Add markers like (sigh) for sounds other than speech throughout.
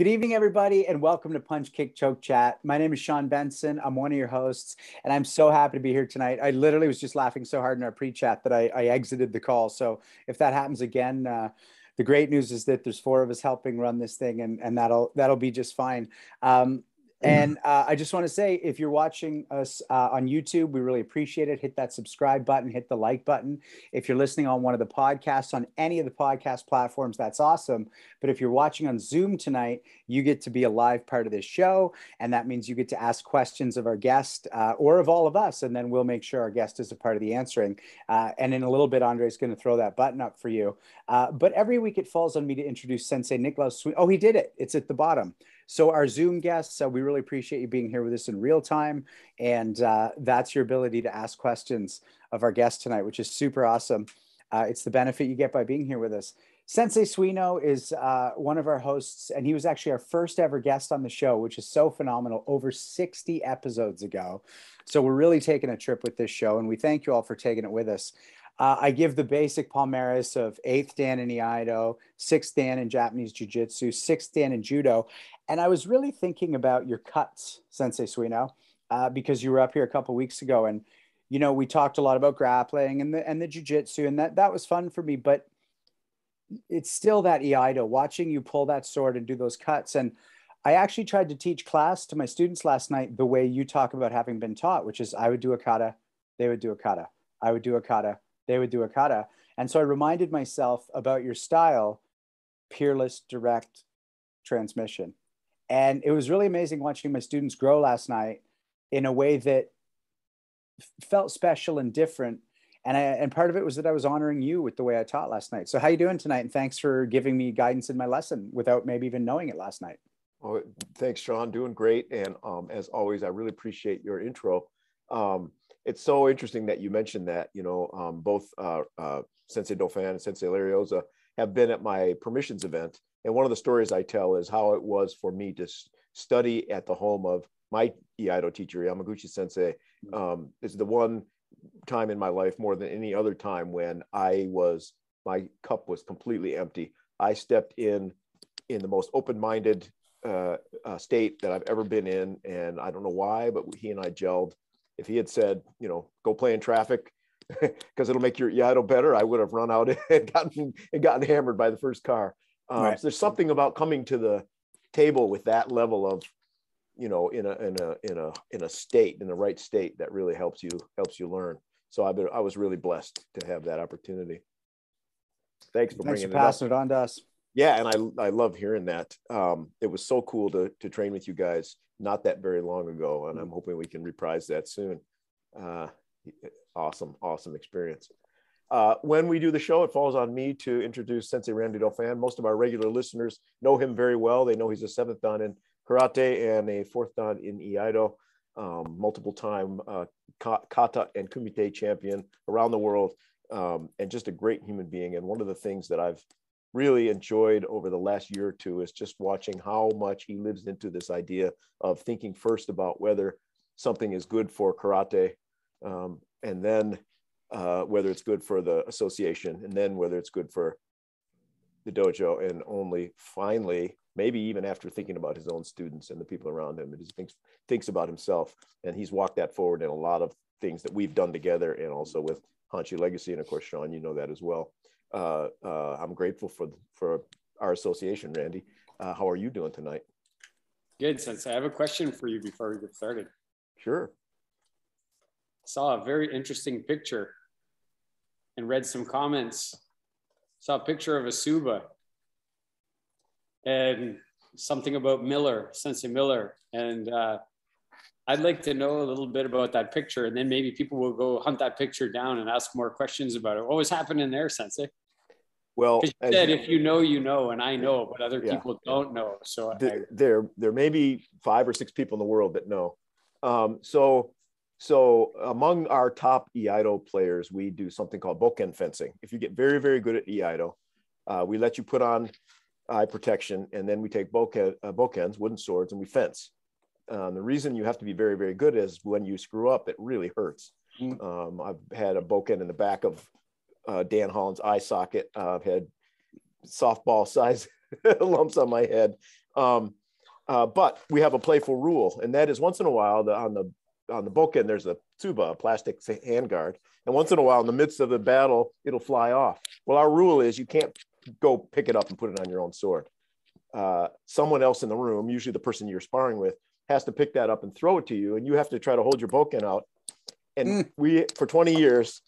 Good evening, everybody, and welcome to Punch Kick Choke Chat. My name is Sean Benson. I'm one of your hosts, and I'm so happy to be here tonight. I literally was just laughing so hard in our pre-chat that I, I exited the call. So if that happens again, uh, the great news is that there's four of us helping run this thing, and, and that'll that'll be just fine. Um, and uh, I just want to say, if you're watching us uh, on YouTube, we really appreciate it. Hit that subscribe button, hit the like button. If you're listening on one of the podcasts on any of the podcast platforms, that's awesome. But if you're watching on Zoom tonight, you get to be a live part of this show. And that means you get to ask questions of our guest uh, or of all of us. And then we'll make sure our guest is a part of the answering. Uh, and in a little bit, Andre is going to throw that button up for you. Uh, but every week it falls on me to introduce Sensei Nicklaus. Oh, he did it. It's at the bottom. So our Zoom guests, uh, we really appreciate you being here with us in real time. And uh, that's your ability to ask questions of our guest tonight, which is super awesome. Uh, it's the benefit you get by being here with us. Sensei Suino is uh, one of our hosts, and he was actually our first ever guest on the show, which is so phenomenal, over 60 episodes ago. So we're really taking a trip with this show, and we thank you all for taking it with us. Uh, I give the basic palmaris of eighth Dan in Iaido, sixth Dan in Japanese Jiu Jitsu, sixth Dan in Judo. And I was really thinking about your cuts, Sensei Suino, uh, because you were up here a couple weeks ago. And, you know, we talked a lot about grappling and the, and the Jiu Jitsu, and that, that was fun for me. But it's still that Iaido, watching you pull that sword and do those cuts. And I actually tried to teach class to my students last night the way you talk about having been taught, which is I would do a kata, they would do a kata, I would do a kata, they would do a kata. And so I reminded myself about your style, peerless direct transmission. And it was really amazing watching my students grow last night in a way that felt special and different. And I, and part of it was that I was honoring you with the way I taught last night. So how you doing tonight? And thanks for giving me guidance in my lesson without maybe even knowing it last night. Oh, thanks, Sean. Doing great. And um, as always, I really appreciate your intro. Um, it's so interesting that you mentioned that. You know, um, both uh, uh, Sensei Dauphin and Sensei Larioza have been at my permissions event, and one of the stories I tell is how it was for me to study at the home of my Iaido teacher, Yamaguchi Sensei. Mm-hmm. Um, it's the one time in my life more than any other time when I was my cup was completely empty. I stepped in in the most open-minded uh, uh, state that I've ever been in, and I don't know why, but he and I gelled if he had said, you know, go play in traffic (laughs) because it'll make your Iaido better, I would have run out (laughs) and gotten and gotten hammered by the first car. Um, right. so there's something about coming to the table with that level of, you know, in a in a in a in a state in the right state that really helps you helps you learn. So I've been I was really blessed to have that opportunity. Thanks for Thanks bringing for passing it, it on to us. Yeah, and I I love hearing that. Um, it was so cool to to train with you guys not that very long ago, and I'm hoping we can reprise that soon. Uh, awesome, awesome experience. Uh, when we do the show, it falls on me to introduce Sensei Randy Dauphin. Most of our regular listeners know him very well. They know he's a seventh dan in karate and a fourth dan in Iaido, um, multiple time uh, kata and kumite champion around the world, um, and just a great human being. And one of the things that I've really enjoyed over the last year or two is just watching how much he lives into this idea of thinking first about whether something is good for karate um, and then uh, whether it's good for the association and then whether it's good for the dojo and only finally maybe even after thinking about his own students and the people around him he thinks thinks about himself. And he's walked that forward in a lot of things that we've done together and also with Hanshi Legacy. And of course Sean you know that as well uh, uh, I'm grateful for for our association, Randy. Uh, how are you doing tonight? Good, Since I have a question for you before we get started. Sure. Saw a very interesting picture and read some comments. Saw a picture of a tsuba and something about Miller, Sensei Miller. And uh, I'd like to know a little bit about that picture, and then maybe people will go hunt that picture down and ask more questions about it. What was happening there, Sensei? Well, said if you know, you know, and I know, but other yeah, people don't know. So the, I, there, there may be five or six people in the world that know. Um, so, so among our top Iaido players, we do something called bokken fencing. If you get very, very good at Iaido, uh, we let you put on eye protection, and then we take bokken, uh, wooden swords, and we fence. Um, the reason you have to be very, very good is when you screw up, it really hurts. Mm-hmm. Um, I've had a bokken in the back of uh, Dan Holland's eye socket. Uh, I've had softball size (laughs) lumps on my head. Um, uh, but we have a playful rule, and that is once in a while the, on the on the bokken there's a tsuba, a plastic handguard, and once in a while in the midst of the battle it'll fly off. Well, our rule is you can't go pick it up and put it on your own sword. Uh, someone else in the room, usually the person you're sparring with, has to pick that up and throw it to you, and you have to try to hold your bokken out. And mm. we, for 20 years,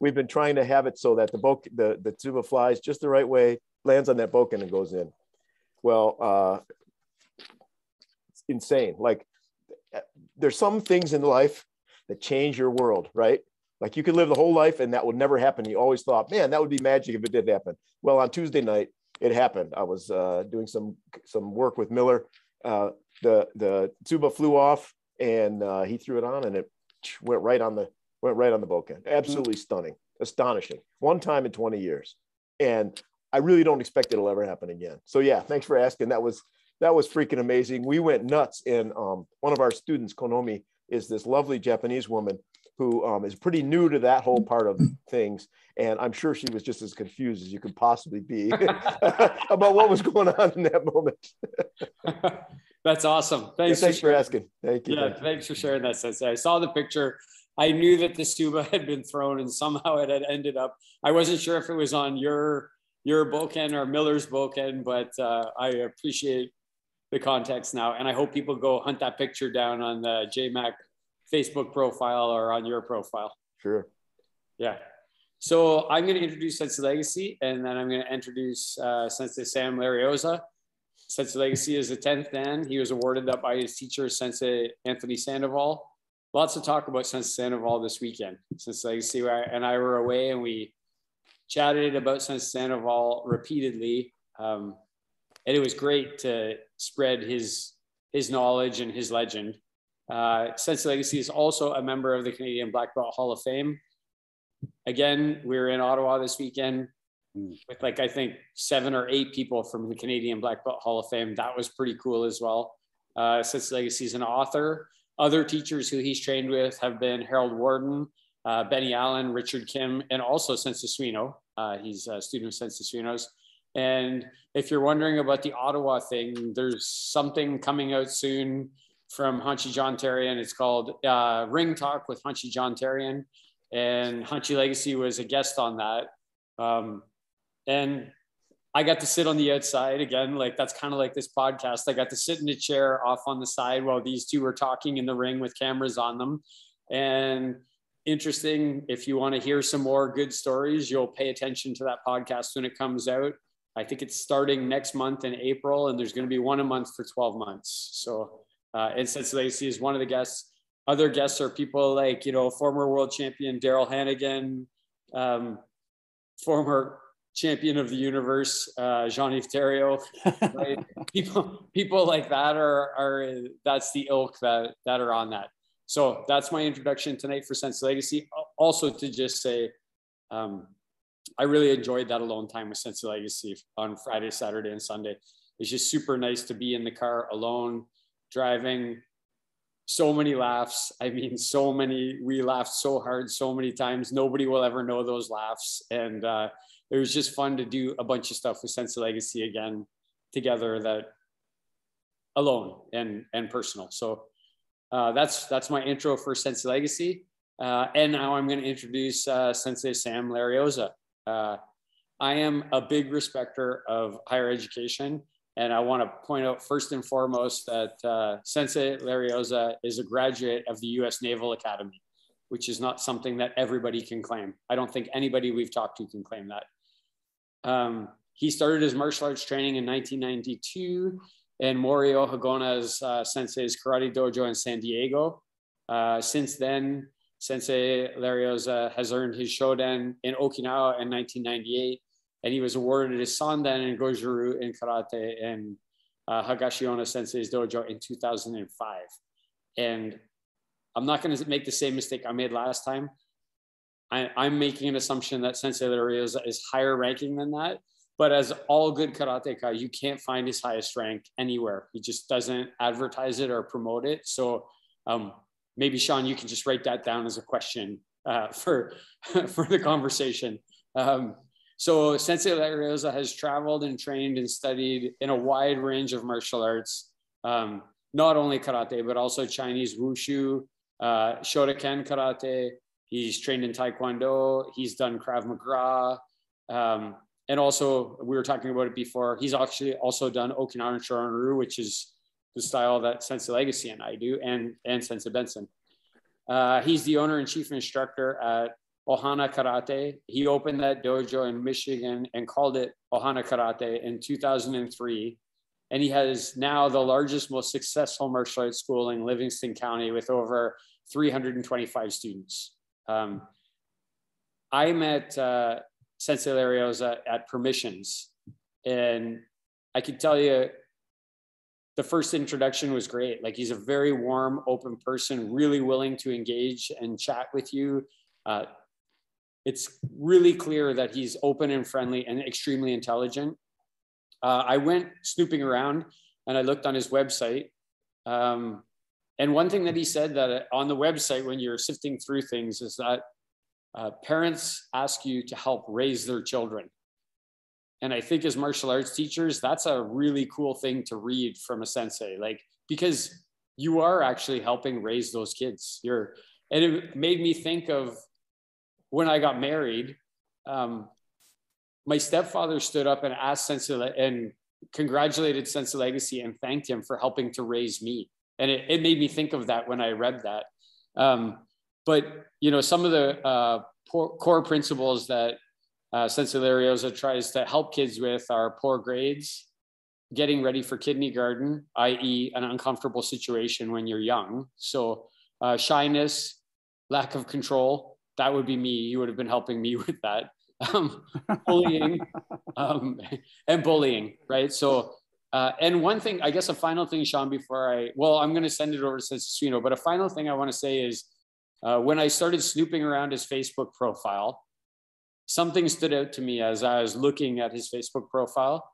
we've been trying to have it so that the boat, the the tsuba flies just the right way, lands on that bokken, and goes in. Well, uh, it's insane. Like there's some things in life that change your world, right? Like you could live the whole life and that would never happen. You always thought, man, that would be magic if it did happen. Well, on Tuesday night, it happened. I was uh, doing some some work with Miller. Uh, the the tsuba flew off and uh, he threw it on and it went right on the went right on the bokken. Absolutely mm-hmm. stunning, astonishing. One time in 20 years, and I really don't expect it'll ever happen again. So yeah, thanks for asking. That was that was freaking amazing. We went nuts. And um, one of our students, Konomi, is this lovely Japanese woman who um, is pretty new to that whole part of (clears throat) things. And I'm sure she was just as confused as you could possibly be (laughs) about what was going on in that moment. (laughs) That's awesome. Thanks, yeah, thanks for, for, asking. Thank you. Yeah, thank thanks for sharing that. Sense. I saw the picture. I knew that the tsuba had been thrown and somehow it had ended up. I wasn't sure if it was on your your bokken or Miller's bokken, but uh, I appreciate the context now. And I hope people go hunt that picture down on the JMAC Facebook profile or on your profile. Sure. Yeah. So I'm going to introduce Sensei Legacy, and then I'm going to introduce uh, Sensei Sam Larioza. Sensei Legacy is the 10th Dan. He was awarded that by his teacher, Sensei Anthony Sandoval. Lots to talk about Sensei Sandoval this weekend. Sensei Legacy and I were away, and we chatted about Sensei Sandoval repeatedly. Um, and it was great to spread his his knowledge and his legend. Uh, Sensei Legacy is also a member of the Canadian Black Belt Hall of Fame. Again, we are in Ottawa this weekend with like I think seven or eight people from the Canadian Black Belt Hall of Fame. That was pretty cool as well. Uh, Sensei Legacy is an author. Other teachers who he's trained with have been Harold Warden, uh, Benny Allen, Richard Kim, and also Sensei Suino. Uh, he's a student of Sensei Suino's. And if you're wondering about the Ottawa thing, there's something coming out soon from Hanshi John Therien. It's called uh, Ring Talk with Hanshi John Therien. And Hanshi Legacy was a guest on that. Um, and I got to sit on the outside again. Like that's kind of like this podcast. I got to sit in a chair off on the side while these two were talking in the ring with cameras on them. And interesting, if you want to hear some more good stories, you'll pay attention to that podcast when it comes out. I think it's starting next month in April, and there's going to be one a month for 12 months. So, uh, and since Lacey is one of the guests, other guests are people like, you know, former world champion Daryl Hannigan, um, former champion of the universe, uh, Jean-Yves Theriault, (laughs) right? people, people like that are, are, that's the ilk that, that are on that. So that's my introduction tonight for Sense Legacy. Also to just say, um, I really enjoyed that alone time with Sensei Legacy on Friday, Saturday, and Sunday. It's just super nice to be in the car alone, driving. So many laughs. I mean, so many. We laughed so hard so many times. Nobody will ever know those laughs. And uh, it was just fun to do a bunch of stuff with Sensei Legacy again together that alone and and personal. So uh, that's that's my intro for Sensei Legacy. Uh, and now I'm going to introduce uh, Sensei Sam Larioza. Uh, I am a big respecter of higher education. And I want to point out first and foremost that uh, Sensei Larioza is a graduate of the US Naval Academy, which is not something that everybody can claim. I don't think anybody we've talked to can claim that. Um, he started his martial arts training in 1992 in Morio Higaonna's uh, sensei's karate dojo in San Diego. Uh, since then, Sensei Larioza has earned his Shodan in Okinawa in 1998, and he was awarded his Sandan in Goju-ryu in karate in uh, Higaonna Sensei's dojo in 2005. And I'm not going to make the same mistake I made last time. I, am making an assumption that Sensei Larioza is higher ranking than that. But as all good karateka, you can't find his highest rank anywhere. He just doesn't advertise it or promote it. So um, maybe Sean, you can just write that down as a question uh, for (laughs) for the conversation. Um, So Sensei Larioza has traveled and trained and studied in a wide range of martial arts, um, not only karate, but also Chinese wushu, uh, Shotokan karate. He's trained in Taekwondo. He's done Krav Maga. Um, and also, we were talking about it before, he's actually also done Okinawan Shorin-ryu, which is the style that Sensei Legacy and I do, and, and Sensei Benson. Uh, he's the owner and chief instructor at Ohana Karate. He opened that dojo in Michigan and called it Ohana Karate in 2003. And he has now the largest, most successful martial arts school in Livingston County with over 325 students. Um, I met uh, Sensei Larioza at Permissions, and I can tell you the first introduction was great. Like he's a very warm, open person, really willing to engage and chat with you. Uh, it's really clear that he's open and friendly and extremely intelligent. Uh, I went snooping around and I looked on his website. Um, and one thing that he said that on the website, when you're sifting through things, is that uh, parents ask you to help raise their children. And I think as martial arts teachers, that's a really cool thing to read from a sensei, like because you are actually helping raise those kids. You're, and it made me think of when I got married. Um, my stepfather stood up and asked Sensei and congratulated Sensei Legacy and thanked him for helping to raise me. And it, it made me think of that when I read that. Um, but you know, some of the uh, core principles that uh, Sensei Larioza tries to help kids with are poor grades, getting ready for kindergarten, i.e., an uncomfortable situation when you're young. So uh, shyness, lack of control. That would be me. You would have been helping me (laughs) with that. Um, bullying (laughs) um, and bullying, right? So, uh, and one thing, I guess, a final thing, Sean, before I, well, I'm going to send it over to Suino, but a final thing I want to say is uh, when I started snooping around his Facebook profile, something stood out to me as I was looking at his Facebook profile.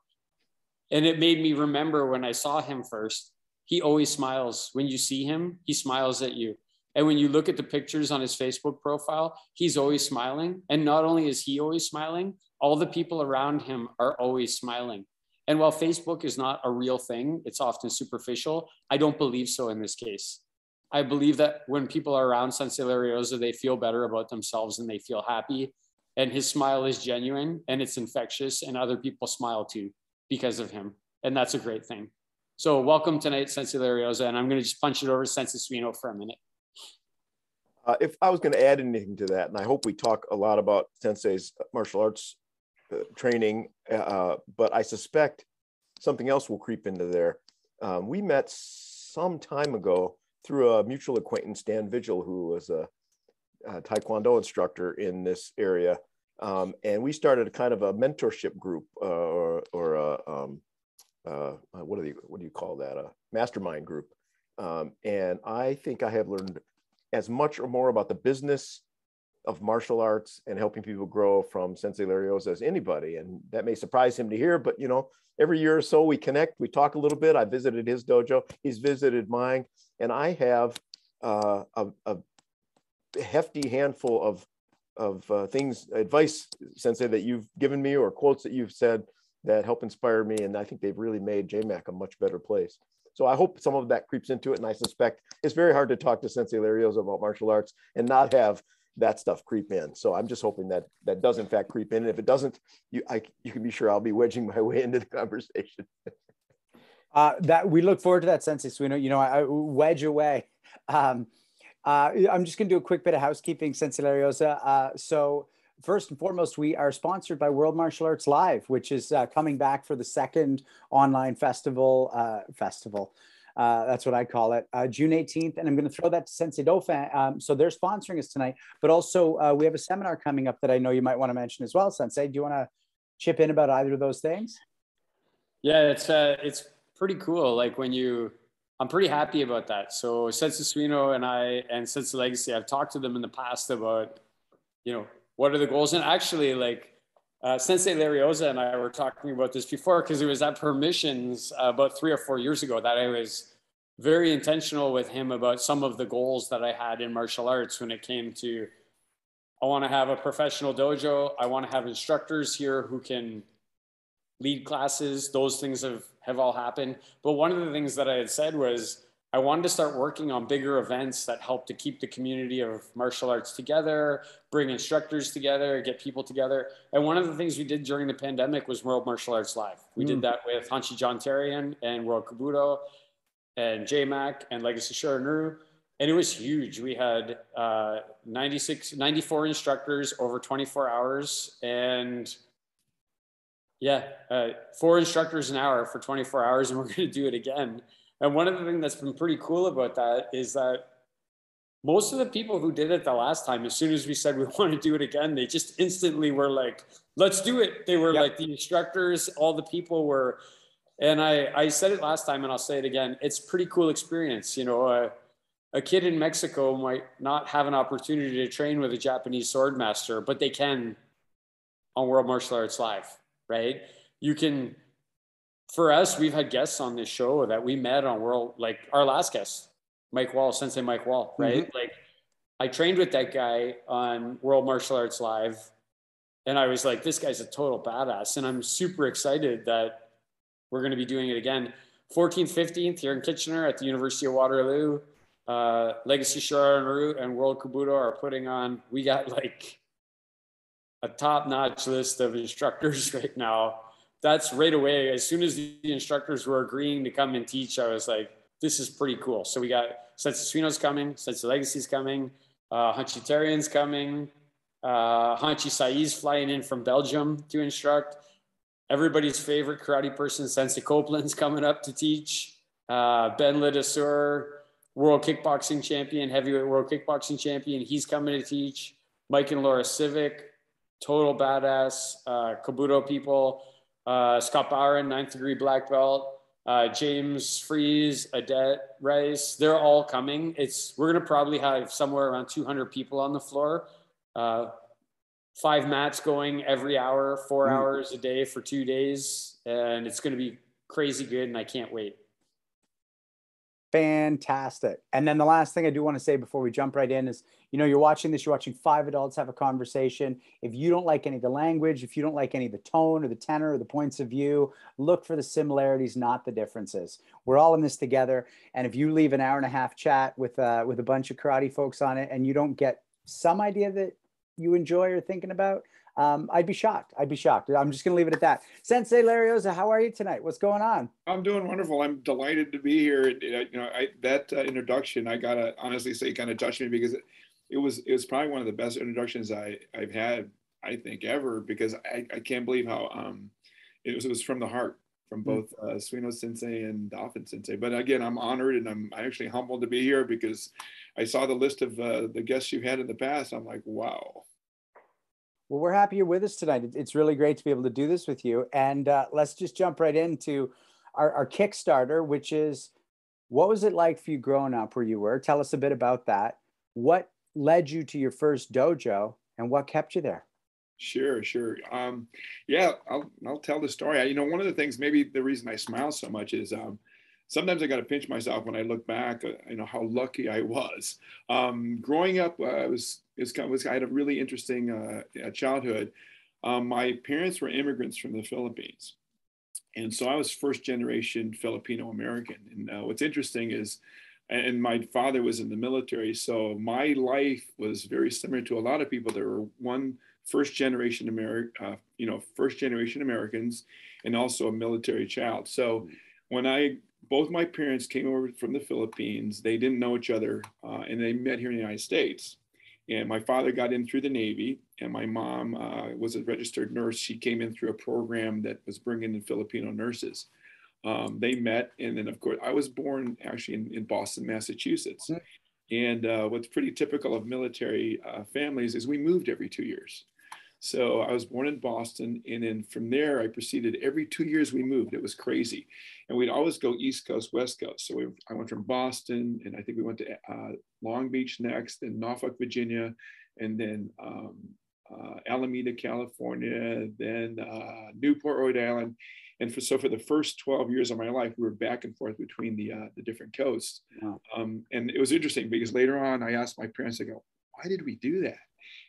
And it made me remember when I saw him first, he always smiles. When you see him, he smiles at you. And when you look at the pictures on his Facebook profile, he's always smiling. And not only is he always smiling, all the people around him are always smiling. And while Facebook is not a real thing, it's often superficial. I don't believe so in this case. I believe that when people are around Sensei Larioza, they feel better about themselves and they feel happy. And his smile is genuine and it's infectious, and other people smile too because of him. And that's a great thing. So, welcome tonight, Sensei Larioza. And I'm going to just punch it over to Sensei Suino for a minute. Uh, if I was going to add anything to that, and I hope we talk a lot about Sensei's martial arts training, uh, but I suspect something else will creep into there. Um, we met some time ago through a mutual acquaintance, Dan Vigil, who was a, a Taekwondo instructor in this area. Um, and we started a kind of a mentorship group uh, or, or a, um, uh, uh, what, do you, what do you call that? A mastermind group. Um, and I think I have learned as much or more about the business of martial arts and helping people grow from Sensei Larios as anybody. And that may surprise him to hear, but you know, every year or so we connect, we talk a little bit. I visited his dojo, he's visited mine, and I have uh, a, a, hefty handful of of uh, things, advice, Sensei, that you've given me or quotes that you've said that help inspire me. And I think they've really made JMAC a much better place. So I hope some of that creeps into it. And I suspect it's very hard to talk to Sensei Larios about martial arts and not have that stuff creep in. So I'm just hoping that that does in fact creep in. And if it doesn't, you I, you can be sure I'll be wedging my way into the (laughs) conversation. uh, that we look forward to that, Sensei Suino. You know, I, I wedge away. Um, uh, I'm just going to do a quick bit of housekeeping, Larioza. Uh, so first and foremost, we are sponsored by World Martial Arts Live, which is uh, coming back for the second online festival. Uh, festival. Uh, that's what I call it. Uh, June 18th, and I'm going to throw that to Sensei Dauphin. Um, so they're sponsoring us tonight, but also uh, we have a seminar coming up that I know you might want to mention as well. Sensei, do you want to chip in about either of those things? Yeah, it's uh, it's pretty cool. Like when you, I'm pretty happy about that. So Sensei Suino and I and Sensei Legacy, I've talked to them in the past about, you know, what are the goals, and actually like. Uh, Sensei Larioza and I were talking about this before because it was at permissions uh, about three or four years ago that I was very intentional with him about some of the goals that I had in martial arts when it came to I want to have a professional dojo. I want to have instructors here who can lead classes. Those things have, have all happened. But one of the things that I had said was I wanted to start working on bigger events that help to keep the community of martial arts together, bring instructors together, get people together. And one of the things we did during the pandemic was World Martial Arts Live. We mm. did that with Hanshi John Therien and World Kobudo and JMAC and Legacy Shorin-Ryu. And it was huge. We had uh, 96, 94 instructors over 24 hours. And yeah, uh, four instructors an hour for 24 hours. And we're going to do it again. And one of the things that's been pretty cool about that is that most of the people who did it the last time, as soon as we said we (laughs) want to do it again, they just instantly were like, let's do it. They were yep. like the instructors, all the people were, and I, I said it last time and I'll say it again. It's pretty cool experience. You know, uh, a kid in Mexico might not have an opportunity to train with a Japanese sword master, but they can on World Martial Arts Live, right? You can for us, we've had guests on this show that we met on World, like our last guest, Mike Wall, Sensei Mike Wall, right? Mm-hmm. Like I trained with that guy on World Martial Arts Live. And I was like, this guy's a total badass. And I'm super excited that we're going to be doing it again. 14th, 15th here in Kitchener at the University of Waterloo. Uh, Legacy Shorin-Ryu and World Kobudo are putting on, we got like a top notch list of instructors (laughs) right now that's right away. As soon as the instructors were agreeing to come and teach, I was like, this is pretty cool. So we got Sensei Suino's coming, Sensei Legacy's coming, uh, Hanshi Therien's coming, uh, Hanshi Sai's flying in from Belgium to instruct. Everybody's favorite karate person, Sensei Copeland's coming up to teach. Uh, ben Ledesur, world kickboxing champion, heavyweight world kickboxing champion, he's coming to teach. Mike and Laura Civic, total badass, uh, Kobudo people uh, Scott Byron, ninth degree black belt, uh, James Freeze, Adet Rice, they're all coming. It's we're gonna probably have somewhere around 200 people on the floor. Uh, five mats going every hour, 4 mm-hmm. hours a day for two days, and it's gonna be crazy good, and I can't wait. Fantastic. And then the last thing I do want to say before we jump right in is, you know, you're watching this, you're watching five adults have a conversation. If you don't like any of the language, if you don't like any of the tone or the tenor or the points of view, look for the similarities, not the differences. We're all in this together. And if you leave an hour and a half chat with uh, with a bunch of karate folks on it and you don't get some idea that you enjoy or thinking about, um, I'd be shocked. I'd be shocked. I'm just going to leave it at that. Sensei Larioza, how are you tonight? What's going on? I'm doing wonderful. I'm delighted to be here. You know, I, that uh, introduction, I gotta honestly say, kind of touched me because it, it, was it was probably one of the best introductions I I've had, I think, ever. Because I, I can't believe how um, it was. It was from the heart, from hmm. both uh, Suino Sensei and Dauphin Sensei. But again, I'm honored and I'm actually humbled to be here because I saw the list of uh, the guests you've had in the past. I'm like, wow well, we're happy you're with us tonight. It's really great to be able to do this with you. And uh, let's just jump right into our, our Kickstarter, which is what was it like for you growing up where you were? Tell us a bit about that. What led you to your first dojo and what kept you there? Sure, sure. Um, yeah, I'll, I'll tell the story. You know, one of the things, maybe the reason I smile so much is um, sometimes I got to pinch myself when I look back, uh, you know, how lucky I was. Um, growing up, uh, I was is was I had a really interesting uh, childhood. Um, my parents were immigrants from the Philippines, and so I was first generation Filipino American. And uh, what's interesting is, and my father was in the military, so my life was very similar to a lot of people. There were one first generation American, uh, you know, first generation Americans, and also a military child. So when I both my parents came over from the Philippines. They didn't know each other, uh, and they met here in the United States. And my father got in through the Navy, and my mom uh, was a registered nurse. She came in through a program that was bringing in Filipino nurses. Um, they met, and then of course I was born actually in, in Boston, Massachusetts. Mm-hmm. And uh, what's pretty typical of military uh, families is we moved every two years. So I was born in Boston, and then from there I proceeded. Every two years we moved. It was crazy, and we'd always go East Coast, West Coast. So we, I went from Boston, and I think we went to uh, Long Beach next, then Norfolk, Virginia, and then um, uh, Alameda, California, then uh, Newport, Rhode Island. And for, so for the first 12 years of my life, we were back and forth between the, uh, the different coasts. Wow. Um, and it was interesting because later on I asked my parents, I go, why did we do that?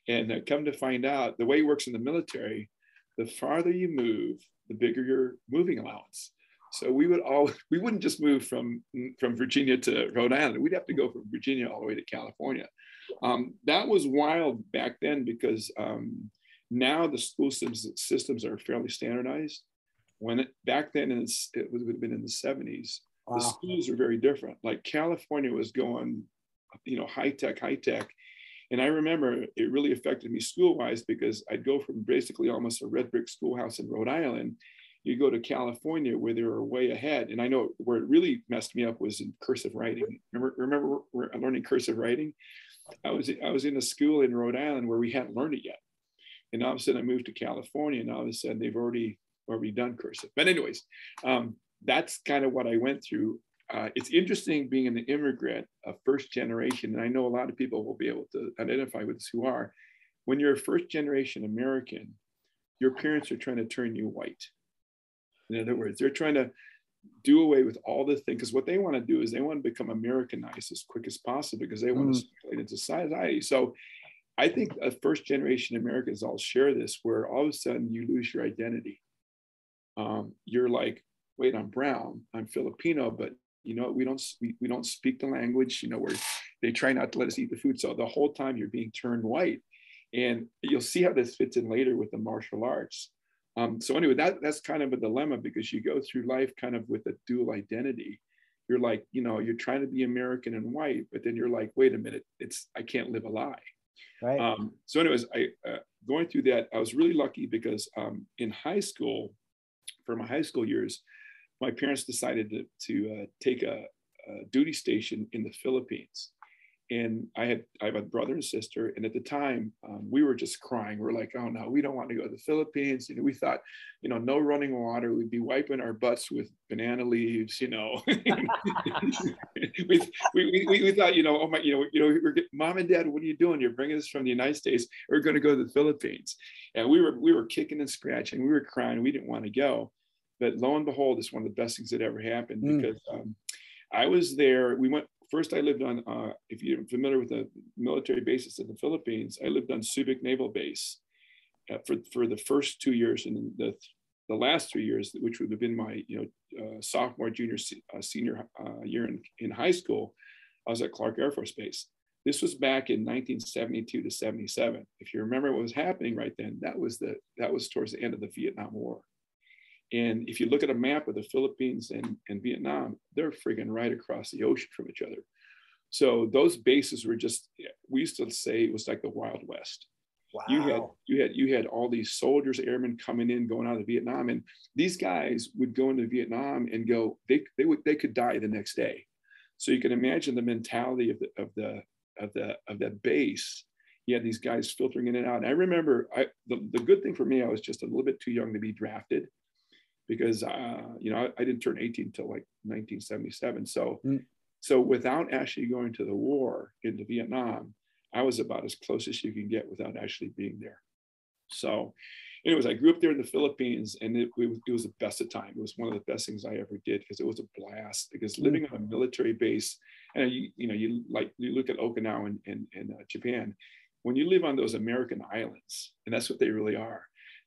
And uh, come to find out, the way it works in the military, the farther you move, the bigger your moving allowance. So we would all (laughs) we wouldn't just move from from Virginia to Rhode Island. We'd have to go from Virginia all the way to California. Um, that was wild back then because um, now the school systems, systems are fairly standardized. When it, back then it would have been in the 70s, wow. the schools were very different. Like California was going, you know, high tech, high tech. And I remember it really affected me school wise because I'd go from basically almost a red brick schoolhouse in Rhode Island. You go to California where they were way ahead. And I know where it really messed me up was in cursive writing. Remember, remember learning cursive writing? I was, I was in a school in Rhode Island where we hadn't learned it yet. And all of a sudden I moved to California and all of a sudden they've already, already done cursive. But anyways, um, that's kind of what I went through uh, it's interesting being an immigrant, a first generation, and I know a lot of people will be able to identify with this who are. When you're a first generation American, your parents are trying to turn you white. In other words, they're trying to do away with all the things because what they want to do is they want to become Americanized as quick as possible because they want mm. to circulate into society. So I think a first generation Americans all share this where all of a sudden you lose your identity. Um, you're like, wait, I'm brown, I'm Filipino, but you know we don't we, we don't speak the language you know where they try not to let us eat the food. So the whole time you're being turned white. And you'll see how this fits in later with the martial arts. Um, so anyway that that's kind of a dilemma because you go through life kind of with a dual identity. You're like you know you're trying to be american and white but then you're like wait a minute it's i can't live a lie. Right. Um, so anyways i uh, going through that i was really lucky because um, in high school for my high school years my parents decided to, to uh, take a, a, duty station in the Philippines. And I had I have a brother and sister, and at the time um, we were just crying. We're like, "Oh no, we don't want to go to the Philippines." You know, we thought, you know, no running water. We'd be wiping our butts with banana leaves. You know, (laughs) we, we, we, we, thought, you know, oh my, you know, you know, we're getting, mom and dad, what are you doing? You're bringing us from the United States. We're going to go to the Philippines, and we were we were kicking and scratching. We were crying. We didn't want to go but lo and behold, it's one of the best things that ever happened mm. because um, I was there. We went first. I lived on. Uh, if you're familiar with the military bases in the Philippines, I lived on Subic Naval Base uh, for for the first two years, and the the last three years, which would have been my you know uh, sophomore, junior, uh, senior uh, year in, in high school, I was at Clark Air Force Base. This was back in 1972 to 77. If you remember what was happening right then, that was the that was towards the end of the Vietnam War. And if you look at a map of the Philippines and, and Vietnam, they're friggin' right across the ocean from each other. So those bases were just, we used to say it was like the Wild West. Wow. You had you had you had all these soldiers, airmen coming in, going out of Vietnam, and these guys would go into Vietnam and go. They they would they could die the next day. So you can imagine the mentality of the of the of the of that base. You had these guys filtering in and out. And I remember I, the, the good thing for me, I was just a little bit too young to be drafted because uh, you know I, I, didn't turn 18 until like 1977. So mm. so without actually going to the war into Vietnam, I was about as close as you can get without actually being there. So, anyways, I grew up there in the Philippines, and it, it, it was the best of time. It was one of the best things I ever did because it was a blast. Because mm. living on a military base, and you you know you like you look at Okinawa and, and, and uh, Japan, when you live on those American islands, and that's what they really are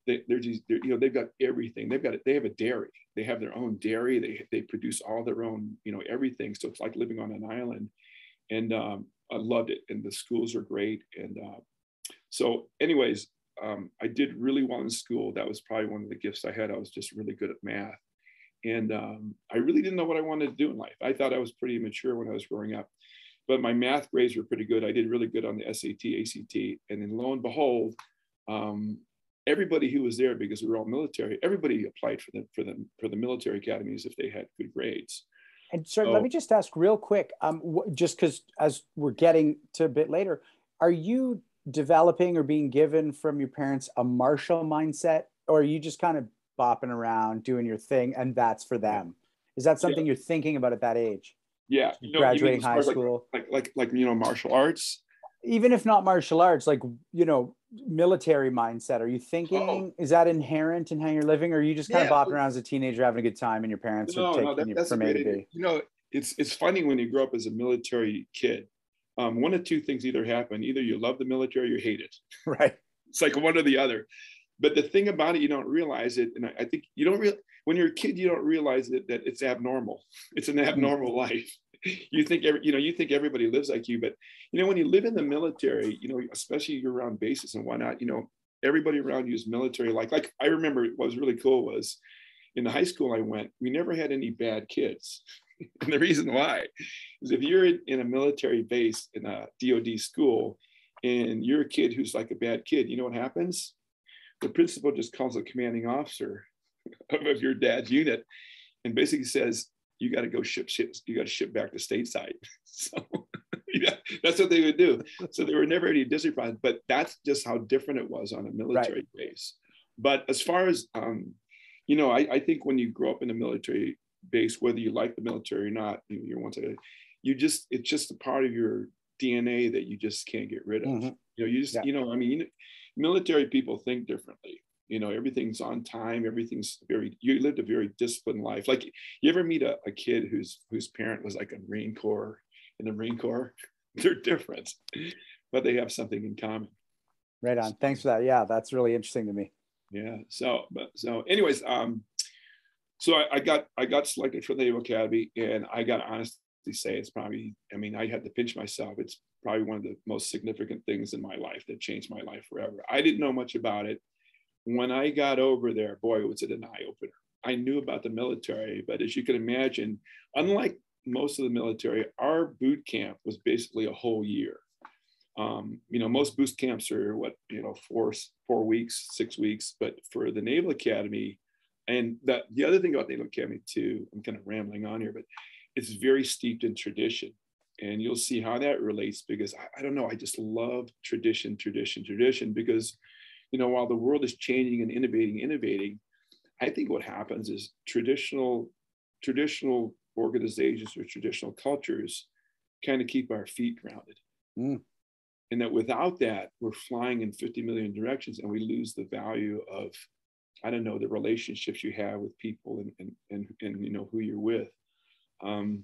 they, they're just they're, you know they've got everything. They've got it. they have a dairy. They have their own dairy. They, they produce all their own you know everything. So it's like living on an island. And um, i loved it. And the schools are great. And uh, so anyways um, i did really well in school. That was probably one of the gifts i had. I was just really good at math. And um, i really didn't know what i wanted to do in life. I thought i was pretty mature when i was growing up. But my math grades were pretty good. I did really good on the sat act and then lo and behold um, everybody who was there because we were all military everybody applied for the for the for the military academies if they had good grades. And so, so let me just ask real quick um, wh- just because as we're getting to a bit later are you developing or being given from your parents a martial mindset or are you just kind of bopping around doing your thing and that's for them? Is that something yeah. you're thinking about at that age? Yeah. You know, graduating high school like, like like like you know martial arts even if not martial arts like you know military mindset are you thinking oh. is that inherent in how you're living or are you just kind yeah. of bopping around as a teenager having a good time and your parents no, are taking no, that, you from a to b you know it's it's funny when you grow up as a military kid um, one of two things either happen: either you love the military or you hate it. (laughs) Right. It's like one or the other. But the thing about it, you don't realize it, and I, I think you don't real when you're a kid, you don't realize it that it's abnormal. (laughs) It's an abnormal life. (laughs) You think every, you know, you think everybody lives like you, but you know, when you live in the military, you know, especially you're around bases and whatnot, you know, everybody around you is military. Like, like I remember what was really cool was in the high school I went, we never had any bad kids. (laughs) and the reason why is if you're in a military base in a DOD school and you're a kid who's like a bad kid, you know what happens? The principal just calls a commanding officer (laughs) of your dad's unit and basically says, you got to go ship ships. you got to ship back to stateside. (laughs) So yeah, that's what they would do. So there were never any discipline, but that's just how different it was on a military right. base. But as far as um, you know, I, I think when you grow up in a military base, whether you like the military or not, you, you're one to, you just, it's just a part of your DNA that you just can't get rid of. Mm-hmm. You know, you just, yeah. you know, I mean, military people think differently. You know, everything's on time. Everything's very. You lived a very disciplined life. Like, you ever meet a, a kid whose whose parent was like a Marine Corps in the Marine Corps? (laughs) They're different, but they have something in common. Right on. Thanks for that. Yeah, that's really interesting to me yeah so but so anyways um so I, I, got i got selected for the naval academy and i got honestly say it's probably i mean i had to pinch myself it's probably one of the most significant things in my life that changed my life forever i didn't know much about it when i got over there boy was it an eye-opener i knew about the military but as you can imagine unlike most of the military our boot camp was basically a whole year um, you know, most boot camps are what, you know, four, four weeks, six weeks, but for the Naval Academy, and that the other thing about Naval Academy too, I'm kind of rambling on here, but it's very steeped in tradition. And you'll see how that relates because I, I don't know, I just love tradition, tradition, tradition, because, you know, while the world is changing and innovating, innovating, I think what happens is traditional, traditional organizations or traditional cultures kind of keep our feet grounded. Mm and that without that we're flying in 50 million directions and we lose the value of i don't know the relationships you have with people and and and, and you know who you're with um,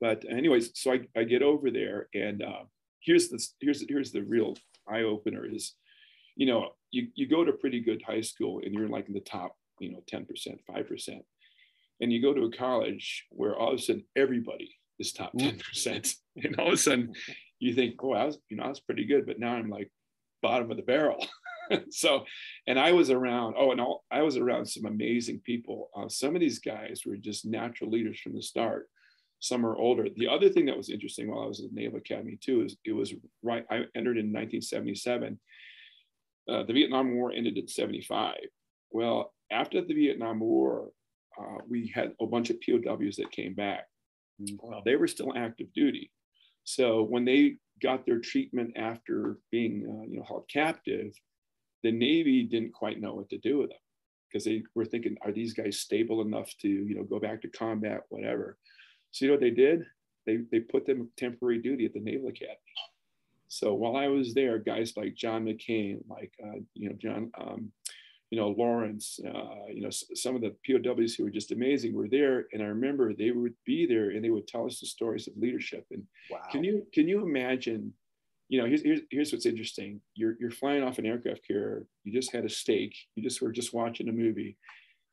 but anyways so I, I get over there and uh, here's the here's here's the real eye opener is you know you, you go to pretty good high school and you're like in the top you know 10% 5% and you go to a college where all of a sudden everybody is top 10% mm. (laughs) and all of a sudden you think, oh, I was, you know, I was pretty good, but now I'm like bottom of the barrel. (laughs) so, and I was around, oh, and all, I was around some amazing people. Uh, some of these guys were just natural leaders from the start. Some are older. The other thing that was interesting while I was at the Naval Academy too is it was right. I entered in 1977. Uh, the Vietnam War ended in 75. Well, after the Vietnam War, uh, we had a bunch of POWs that came back. Mm. Well, they were still active duty. So when they got their treatment after being, uh, you know, held captive, the Navy didn't quite know what to do with them because they were thinking, are these guys stable enough to, you know, go back to combat, whatever. So you know what they did? They they put them temporary duty at the Naval Academy. So while I was there, guys like John McCain, like uh, you know John um, you know, Lawrence, uh, you know, some of the POWs who were just amazing were there. And I remember they would be there and they would tell us the stories of leadership. And wow. can you, can you imagine, you know, here's, here's, here's what's interesting. You're, you're flying off an aircraft carrier. You just had a steak. You just were just watching a movie.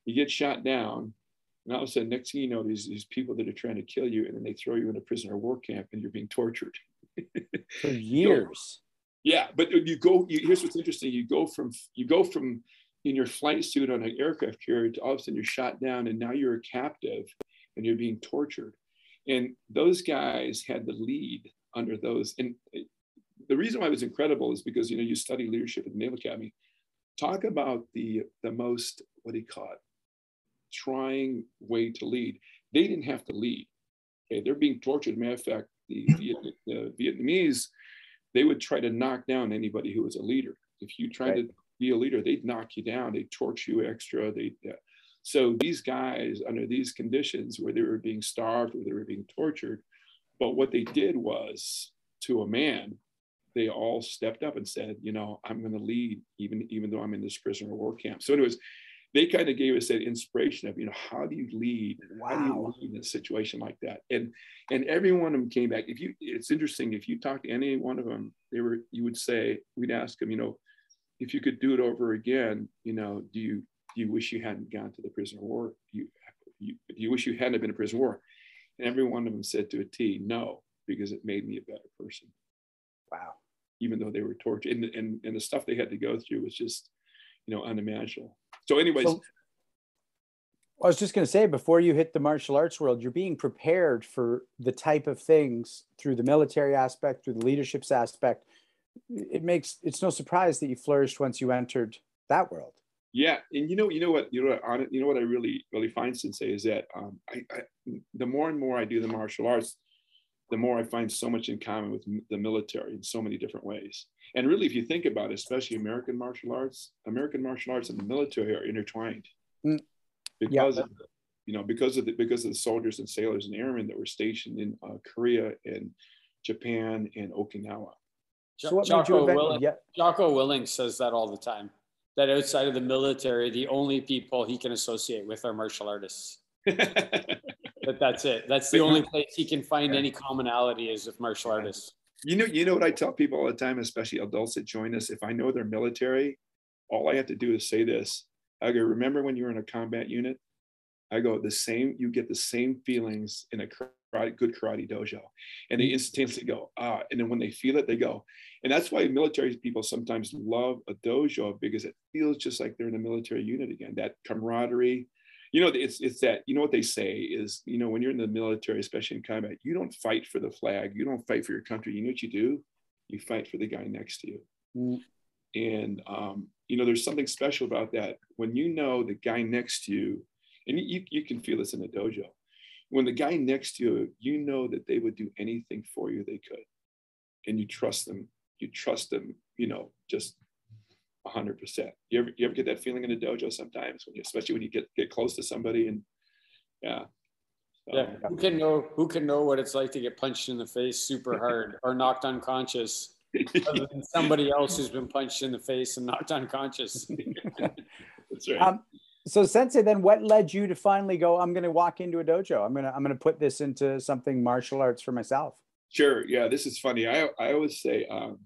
You get shot down. And all of a sudden, next thing you know, these, these people that are trying to kill you, and then they throw you in a prisoner war camp and you're being tortured. (laughs) For years. yeah. But you go, you, here's what's interesting. You go from, you go from, in your flight suit on an aircraft carrier, to all of a sudden you're shot down and now you're a captive and you're being tortured. And those guys had the lead under those. And eh, the reason why it was incredible is because, you know, you study leadership at the Naval Academy. Talk about the, the most, what do you call it, trying way to lead. They didn't have to lead. Okay, they're being tortured. Matter of fact, the, the, the Vietnamese, they would try to knock down anybody who was a leader. If you tried right. to be a leader, they'd knock you down, they'd torch you extra. They, uh, so these guys, under these conditions where they were being starved where they were being tortured, but what they did was, to a man, they all stepped up and said, you know, I'm going to lead, even even though I'm in this prisoner of war camp. So, anyways, they kind of gave us that inspiration of, you know, how do you lead? Wow. How do you lead in a situation like that? And and every one of them came back. If you, it's interesting. If you talk to any one of them, they were, you would say, we'd ask them, you know, if you could do it over again, you know, do you do you wish you hadn't gone to the prison war? Do you, you do you wish you hadn't been a prison war? And every one of them said to a T, no, because it made me a better person. Wow. Even though they were tortured, and and and the stuff they had to go through was just, you know, unimaginable. So, anyways. So- I was just going to say, before you hit the martial arts world, you're being prepared for the type of things through the military aspect, through the leadership's aspect. It makes it's no surprise that you flourished once you entered that world. Yeah, and you know, you know what, you know what, you know what I really, really find, Sensei, is that um, I, I, the more and more I do the martial arts, the more I find so much in common with the military in so many different ways. And really, if you think about it, especially American martial arts, American martial arts and the military are intertwined Mm. because of the, you know because of the because of the soldiers and sailors and airmen that were stationed in uh, Korea and Japan and Okinawa. So what made Jocko, you Willink, yeah, Jocko Willink says that all the time. That outside of the military, the only people he can associate with are martial artists. (laughs) But that's it. That's the only place he can find any commonality is with martial artists. You know, you know what I tell people all the time, especially adults that join us. If I know they're military, all I have to do is say this. I go, remember when you were in a combat unit? I go, the same, you get the same feelings in a karate, good karate dojo. And they instantaneously go, ah, and then when they feel it, they go. And that's why military people sometimes love a dojo because it feels just like they're in a military unit again. That camaraderie. You know, it's it's that, you know what they say is, you know, when you're in the military, especially in combat, you don't fight for the flag, you don't fight for your country. You know what you do? You fight for the guy next to you. Mm. And um, you know, there's something special about that when you know the guy next to you, and you, you can feel this in the dojo. When the guy next to you, you know that they would do anything for you they could, and you trust them. You trust them, you know, just hundred percent. You ever you ever get that feeling in the dojo sometimes, when you, especially when you get get close to somebody and yeah. So, Yeah. Who can know who can know what it's like to get punched in the face super hard or knocked unconscious (laughs) other than somebody else who's been punched in the face and knocked unconscious. (laughs) That's right. Um, so Sensei, then what led you to finally go? I'm going to walk into a dojo. I'm gonna I'm gonna put this into something martial arts for myself. Sure. Yeah, this is funny. I I always say um,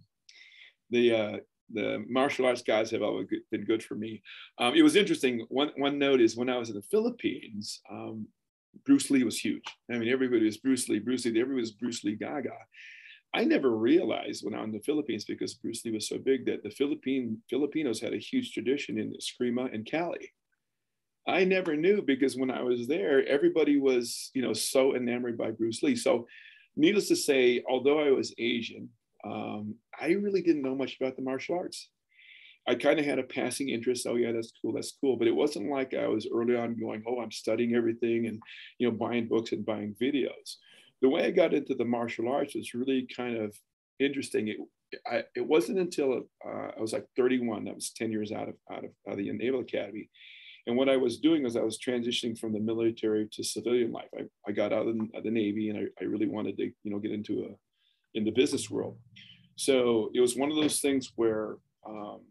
the uh, the martial arts guys have always been good for me. Um, it was interesting. One one note is when I was in the Philippines, um, Bruce Lee was huge. I mean, everybody was Bruce Lee, Bruce Lee. Everybody was Bruce Lee Gaga. I never realized when I was in the Philippines because Bruce Lee was so big that the Philippine Filipinos had a huge tradition in Eskrima and Kali. I never knew because when I was there, everybody was, you know, so enamored by Bruce Lee. So, needless to say, although I was Asian, um, I really didn't know much about the martial arts. I kind of had a passing interest. Oh yeah, that's cool, that's cool. But it wasn't like I was early on going, oh, I'm studying everything and you know buying books and buying videos. The way I got into the martial arts was really kind of interesting. It I, it wasn't until uh, I was like 31. That was 10 years out of out of, out of the Naval Academy. And what I was doing was I was transitioning from the military to civilian life. I, I got out of the, Navy and I, I really wanted to, you know, get into a in the business world. So it was one of those things where um,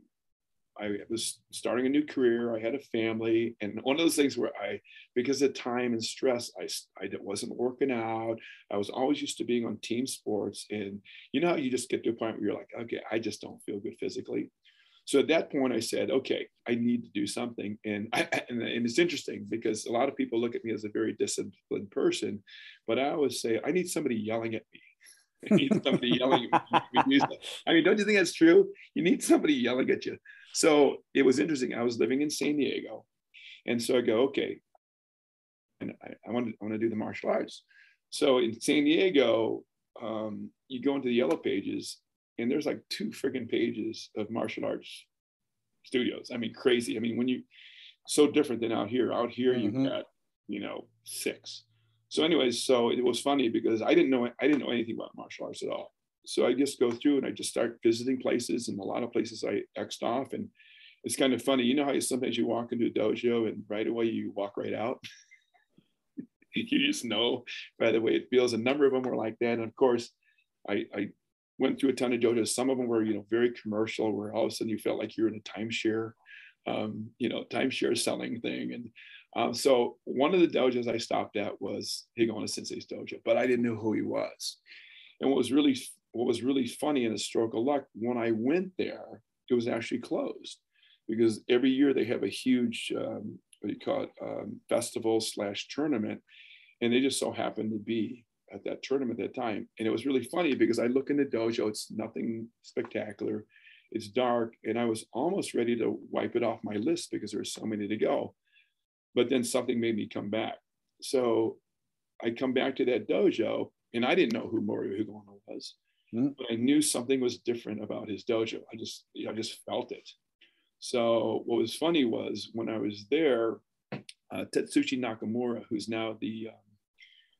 I was starting a new career. I had a family, and one of those things where I, because of time and stress, I I wasn't working out. I was always used to being on team sports, and you know you just get to a point where you're like, okay, I just don't feel good physically. So at that point, I said, okay, I need to do something. And, I, and, and it's interesting because a lot of people look at me as a very disciplined person, but I always say, I need somebody yelling at me. (laughs) I need somebody yelling at me. I mean, don't you think that's true? You need somebody yelling at you. So it was interesting. I was living in San Diego. And so I go, okay, and I, I want to I want to do the martial arts. So in San Diego, um, you go into the yellow pages and there's like two freaking pages of martial arts studios. I mean, crazy. I mean, when you so different than out here. Out here, Mhm. you've got you know six. So, anyways, so it was funny because I didn't know I didn't know anything about martial arts at all. So I just go through and I just start visiting places, and a lot of places I xed off, and it's kind of funny. You know how you, sometimes you walk into a dojo and right away you walk right out. (laughs) you just know by the way it feels. A number of them were like that, and of course, I, I went through a ton of dojos. Some of them were, you know, very commercial, where all of a sudden you felt like you're in a timeshare. um, you know, timeshare selling thing. And um, so one of the dojos I stopped at was Higaonna Sensei's dojo, but I didn't know who he was. And what was really what was really funny in a stroke of luck, when I went there, it was actually closed because every year they have a huge um, what do you call it um, festival slash tournament, and they just so happened to be at that tournament at that time. And it was really funny because I look in the dojo, it's nothing spectacular, it's dark, and I was almost ready to wipe it off my list because there's so many to go. But then something made me come back. So I come back to that dojo, and I didn't know who Morio Higaonna was, mm-hmm. but I knew something was different about his dojo. I just, you know, I just felt it. So what was funny was when I was there, uh, Tetsuji Nakamura, who's now the um,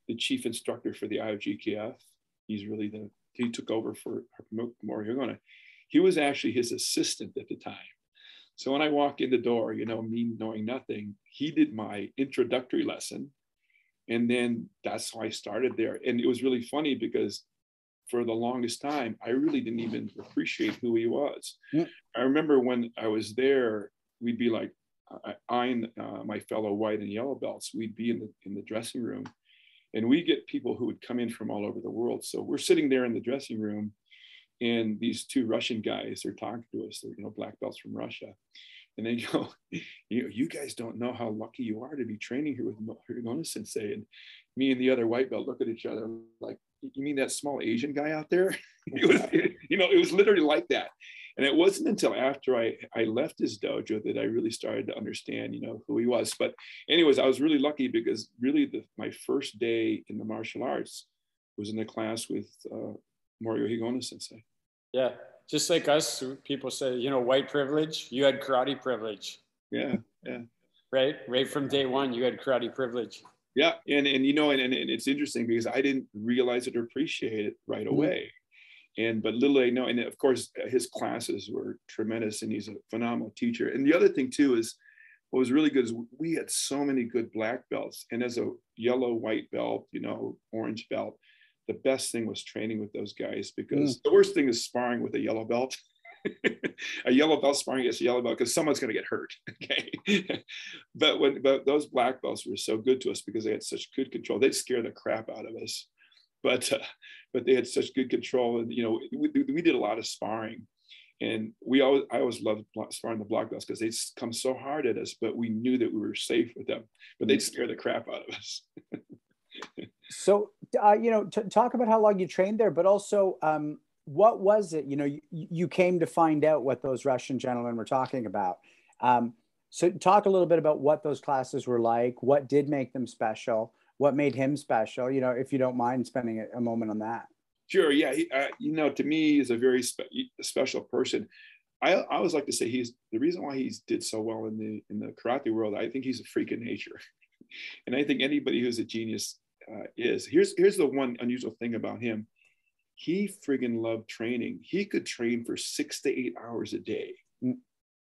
the chief instructor for the IOGKF, he's really the he took over for Morio Higaonna. He was actually his assistant at the time. So when I walk in the door, you know, me knowing nothing, he did my introductory lesson. And then that's how I started there. And it was really funny because for the longest time, I really didn't even appreciate who he was. Yeah. I remember when I was there, we'd be like, I and uh, my fellow white and yellow belts, we'd be in the in the dressing room, and we get people who would come in from all over the world. So we're sitting there in the dressing room, and these two Russian guys are talking to us. They're you know black belts from Russia, and they go, (laughs) you know, you guys don't know how lucky you are to be training here with Higaonna Sensei. And me and the other white belt look at each other like, you mean that small Asian guy out there? (laughs) it was, (laughs) you know, it was literally like that. And it wasn't until after I, I left his dojo that I really started to understand, you know, who he was. But anyways, I was really lucky because really the, my first day in the martial arts was in the class with uh, Morio Higaonna sensei. Yeah. Just like us, people say, you know, white privilege, you had karate privilege. Yeah. Yeah. Right. Right from day one, you had karate privilege. Yeah, and and you know, and, and it's interesting because I didn't realize it or appreciate it right mm-hmm. away. And but little I know, and of course his classes were tremendous, and he's a phenomenal teacher. And the other thing too is what was really good is we had so many good black belts, and as a yellow, white belt, you know, orange belt, the best thing was training with those guys because mm. the worst thing is sparring with a yellow belt. (laughs) a yellow belt sparring against a yellow belt because someone's going to get hurt. (laughs) Okay, (laughs) but when but those black belts were so good to us because they had such good control. They'd scare the crap out of us, but uh, but they had such good control, and you know we, we did a lot of sparring, and we always I always loved sparring the black belts because they'd come so hard at us, but we knew that we were safe with them, but they'd scare the crap out of us. So uh, you know, t- talk about how long you trained there, but also. Um, what was it? You know, you, you came to find out what those Russian gentlemen were talking about. Um, so, talk a little bit about what those classes were like. What did make them special? What made him special? You know, if you don't mind spending a, moment on that. Sure. Yeah. He, uh, you know, to me, he's a very spe- special person. I, I always like to say he's the reason why he's did so well in the in the karate world. I think he's a freak of nature, (laughs) and I think anybody who's a genius uh, is. Here's here's the one unusual thing about him he friggin' loved training. He could train for six to eight hours a day. Mm.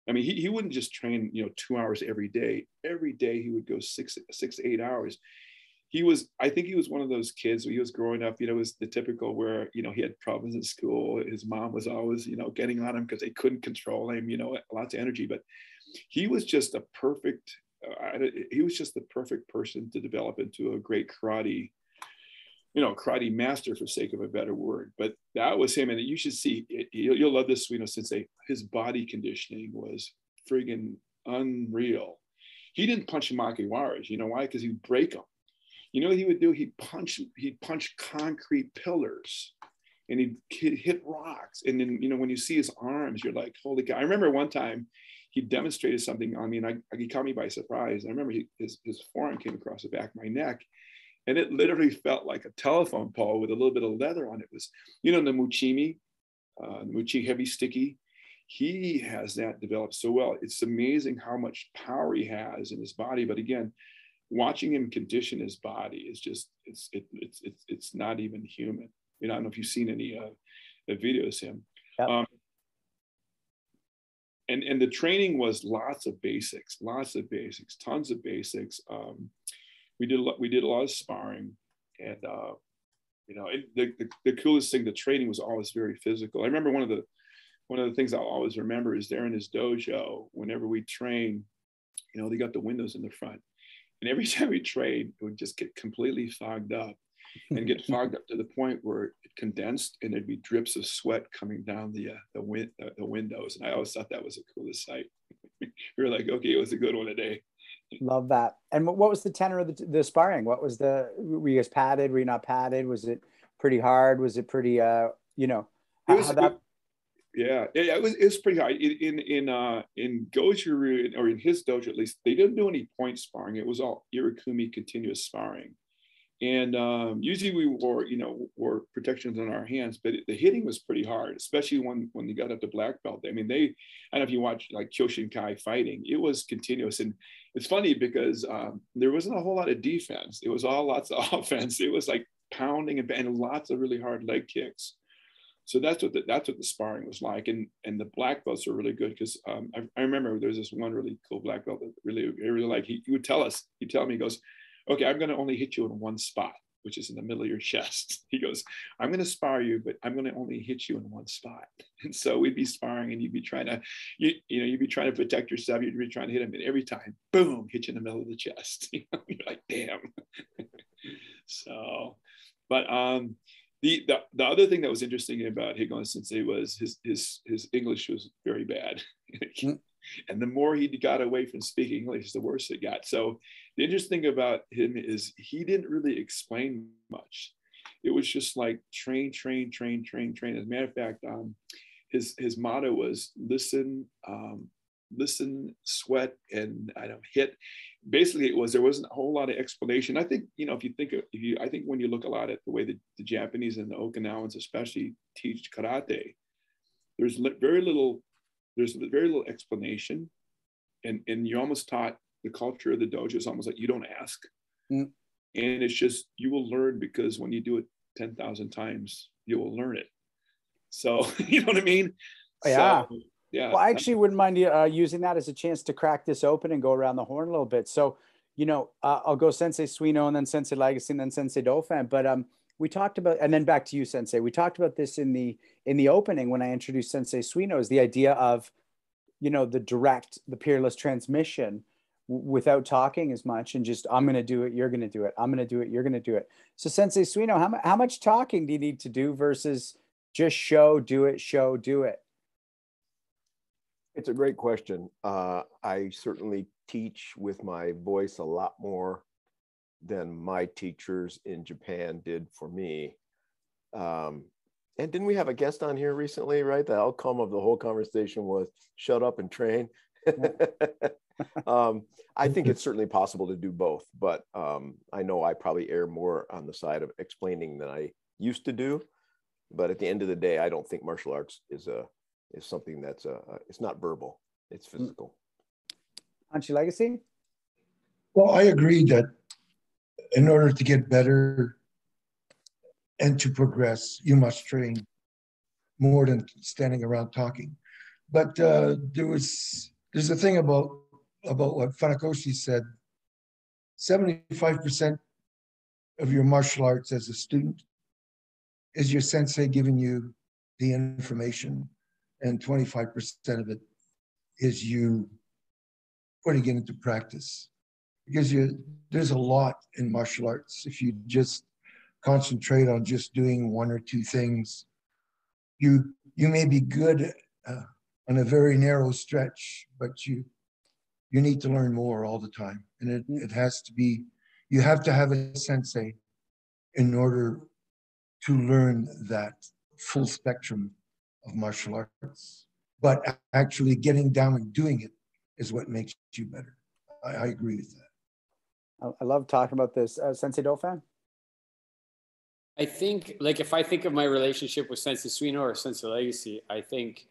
I mean, he, he wouldn't just train, you know, two hours every day. Every day he would go six, six to eight hours. He was, I think he was one of those kids when he was growing up, you know, was the typical where, you know, he had problems in school. His mom was always, you know, getting on him because they couldn't control him, you know, lots of energy. But he was just a perfect, uh, he was just the perfect person to develop into a great karate you know, karate master for sake of a better word. But that was him. And you should see, it, you'll, you'll love this, you know, sensei, his body conditioning was friggin' unreal. He didn't punch makiwaras. You know why? Because he'd break them. You know what he would do? He'd punch, he'd punch concrete pillars and he'd hit rocks. And then, you know, when you see his arms, you're like, holy cow. I remember one time he demonstrated something on me and I, he caught me by surprise. I remember he, his, his forearm came across the back of my neck and it literally felt like a telephone pole with a little bit of leather on it. it was, you know, the Muchimi, uh, the Muchi heavy sticky. He has that developed so well. It's amazing how much power he has in his body. But again, watching him condition his body is just it's it, it's it's it's not even human. You know, I don't know if you've seen any uh, videos him. Yep. Um, and and the training was lots of basics, lots of basics, tons of basics. Um, we did a lot, we did a lot of sparring, and uh, you know, it, the, the, the coolest thing, the training was always very physical. I remember one of the one of the things I'll always remember is there in his dojo, whenever we train, you know, they got the windows in the front. And every (laughs) time we train, it would just get completely fogged up and get fogged up to the point where it condensed and there'd be drips of sweat coming down the uh, the, win- uh, the windows. And I always thought that was the coolest sight. (laughs) we were like, okay, it was a good one today. Love that. And what was the tenor of the, the sparring? What was the, were you guys padded? Were you not padded? Was it pretty hard? Was it pretty, uh, you know, it was, that... yeah, it, was, it was pretty hard. In, in, in, uh, in Goju, or in his dojo at least, they didn't do any point sparring. It was all Irikumi continuous sparring. And um, usually we wore, you know, wore protections on our hands, but the hitting was pretty hard, especially when when they got up to black belt. I mean, they, I don't know if you watch like Kyokushin Kai fighting, it was continuous. And it's funny because um, there wasn't a whole lot of defense. It was all lots of (laughs) offense. It was like pounding and, and lots of really hard leg kicks. So that's what the, that's what the sparring was like. And and the black belts were really good because um, I, I, remember there was this one really cool black belt that really I really like. He, he would tell us, he'd tell me, he goes, okay, I'm going to only hit you in one spot, which is in the middle of your chest. (laughs) He goes, I'm going to spar you, but I'm going to only hit you in one spot. (laughs) And so we'd be sparring and you'd be trying to, you, you know, you'd be trying to protect yourself. You'd be trying to hit him. And every time, boom, hit you in the middle of the chest. You (laughs) know, you're like, damn. so, but um, the, the, the other thing that was interesting about Rigon Sensei was his, his, his English was very bad. Mm. and the more he got away from speaking English, the worse it got. So the interesting thing about him is he didn't really explain much. It was just like train, train, train, train, train. As a matter of fact, um, his his motto was listen, um, listen, sweat, and I don't hit. Basically, it was there wasn't a whole lot of explanation. I think you know if you think of, if you I think when you look a lot at the way that the Japanese and the Okinawans especially teach karate, there's very little there's very little explanation, and and you're almost taught the culture of the dojo is almost like you don't ask. Mm. And it's just, you will learn because when you do it 10,000 times, you will learn it. So, (laughs) you know what I mean? Yeah. So, yeah. Well, I actually wouldn't mind uh, using that as a chance to crack this open and go around the horn a little bit. So, you know, uh, I'll go Sensei Suino and then Sensei Legacy and then Sensei Dauphin. But um, we talked about, and then back to you, Sensei. We talked about this in the in the opening when I introduced Sensei Suino. Is the idea of, you know, the direct, the peerless transmission without talking as much and just i'm going to do it you're going to do it i'm going to do it you're going to do it. So sensei suino how, how much talking do you need to do versus just show do it show do it? It's a great question. Uh, i certainly teach with my voice a lot more than my teachers in japan did for me. Um, and didn't we have a guest on here recently right? The outcome of the whole conversation was shut up and train (laughs) um, I think it's (laughs) certainly possible to do both, but um, I know I probably err more on the side of explaining than I used to do. But at the end of the day, I don't think martial arts is a is something that's a, it's not verbal; it's mm. physical. Hanshi Legacy. Well, I agree that in order to get better and to progress, you must train more than standing around talking. But uh, there was there's a thing about about what Funakoshi said. 75% of your martial arts as a student is your sensei giving you the information, and 25% of it is you putting it into practice. Because you, there's a lot in martial arts. If you just concentrate on just doing one or two things, you you may be good uh, on a very narrow stretch, but you you need to learn more all the time. And it, it has to be, you have to have a sensei in order to learn that full spectrum of martial arts. But actually getting down and doing it is what makes you better. I, I agree with that. I love talking about this. Uh, Sensei Dauphin? I think, like, if I think of my relationship with Sensei Suino or Sensei Legacy, I think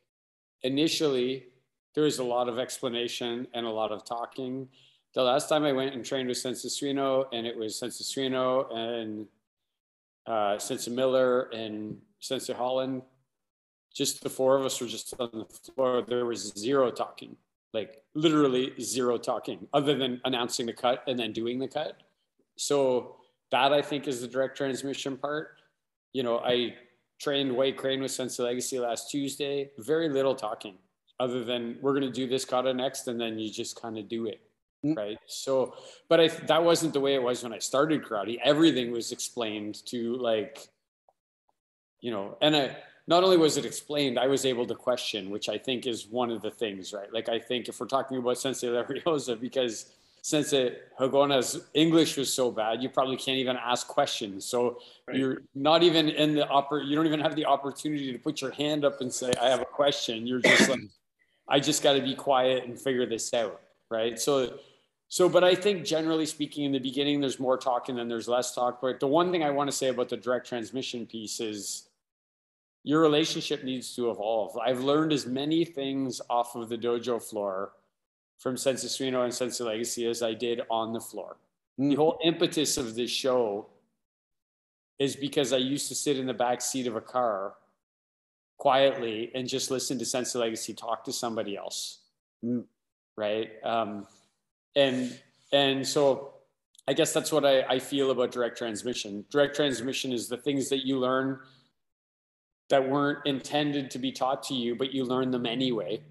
initially there was a lot of explanation and a lot of talking. The last time I went and trained with Sensei Suino, and it was Sensei Suino and uh, Sensei Miller and Sensei Holland, just the four of us were just on the floor. There was zero talking, like literally zero talking, other than announcing the cut and then doing the cut. So that I think is the direct transmission part. You know, I trained White Crane with Sensei Legacy last Tuesday. Very little talking, other than we're going to do this kata next, and then you just kind of do it, mm. right? So, but I that wasn't the way it was when I started karate. Everything was explained to like, you know, and I not only was it explained, I was able to question, which I think is one of the things, right? Like I think if we're talking about Sensei Larioza, because Sensei Higaonna's English was so bad, you probably can't even ask questions. So right. you're not even in the upper, you don't even have the opportunity to put your hand up and say, I have a question. You're just like, I just got to be quiet and figure this out. Right. So, so, but I think generally speaking, in the beginning, there's more talking than there's less talk. But the one thing I want to say about the direct transmission piece is your relationship needs to evolve. I've learned as many things off of the dojo floor from Sensei Suino and Sensei Legacy as I did on the floor. Mm. The whole impetus of this show is because I used to sit in the back seat of a car quietly and just listen to Sensei Legacy talk to somebody else. Mm. Right. Um, and and so I guess that's what I, I feel about direct transmission. Direct transmission is the things that you learn that weren't intended to be taught to you, but you learn them anyway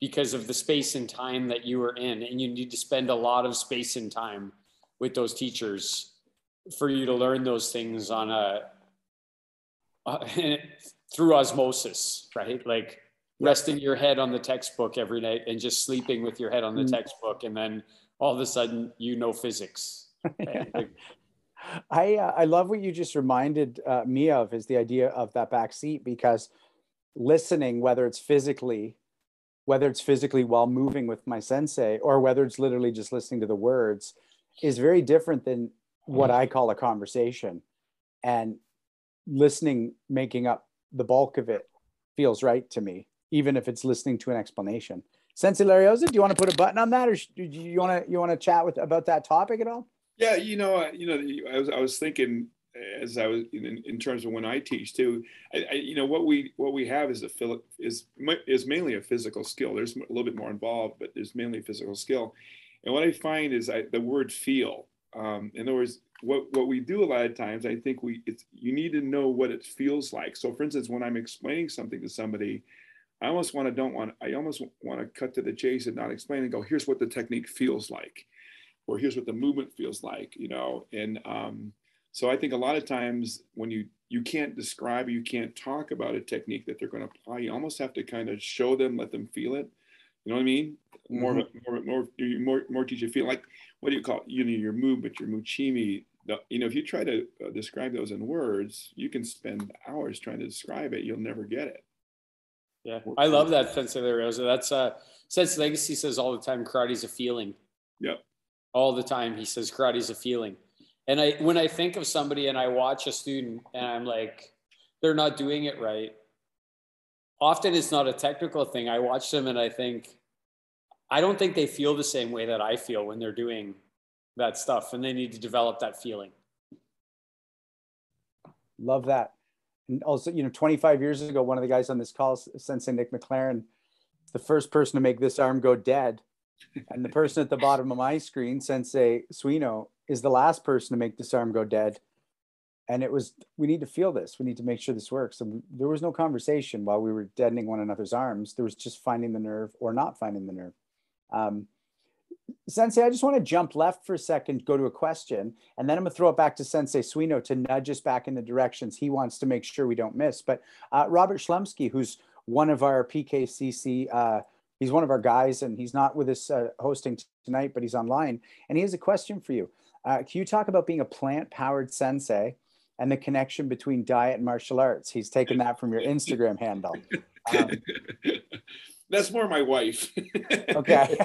because of the space and time that you were in. And you need to spend a lot of space and time with those teachers for you to learn those things on a uh, (laughs) through osmosis, right? Like resting your head on the textbook every night and just sleeping with your head on the mm. textbook, and then all of a sudden you know physics. (laughs) Right? like, I uh, I love what you just reminded uh, me of is the idea of that back seat because listening, whether it's physically, whether it's physically while moving with my sensei, or whether it's literally just listening to the words, is very different than what mm-hmm. I call a conversation. And listening, making up the bulk of it, feels right to me, even if it's listening to an explanation. Sensei Larioza, do you want to put a button on that, or do you want to you want to chat with about that topic at all? Yeah, you know, you know, I was I was thinking as I was in, in terms of when I teach too. I, I, you know, what we what we have is a is is mainly a physical skill. There's a little bit more involved, but there's mainly physical skill. And what I find is I, the word feel. Um, in other words, what what we do a lot of times, I think we it's you need to know what it feels like. So, for instance, when I'm explaining something to somebody, I almost want to don't want I almost want to cut to the chase and not explain and go, here's what the technique feels like or here's what the movement feels like, you know. And um, so I think a lot of times when you you can't describe, you can't talk about a technique that they're going to apply. You almost have to kind of show them, let them feel it. You know what I mean? More, mm-hmm. more, more, more, more teach you feel like what do you call it? You know, your movement, your muchimi. The, you know, if you try to uh, describe those in words, you can spend hours trying to describe it. You'll never get it. Yeah, I love that sense of the Larioza. That's uh, Sense Legacy says all the time, karate's a feeling. Yep all the time. He says karate's a feeling. And I when I think of somebody and I watch a student and I'm like, they're not doing it right. Often it's not a technical thing. I watch them and I think, I don't think they feel the same way that I feel when they're doing that stuff, and they need to develop that feeling. Love that. And also, you know, 25 years ago, one of the guys on this call, Sensei Nick McLaren, the first person to make this arm go dead and the person at the bottom of my screen, Sensei Suino, is the last person to make this arm go dead. And it was, we need to feel this. We need to make sure this works. And there was no conversation while we were deadening one another's arms. There was just finding the nerve or not finding the nerve. Um, Sensei, I just want to jump left for a second, go to a question, and then I'm going to throw it back to Sensei Suino to nudge us back in the directions he wants to make sure we don't miss. But uh, Robert Schlumsky, who's one of our PKCC uh, He's one of our guys, and he's not with us uh, hosting tonight, but he's online. And he has a question for you. Uh, can you talk about being a plant-powered sensei and the connection between diet and martial arts? He's taken that from your Instagram handle. Um, (laughs) That's more my wife. (laughs) okay.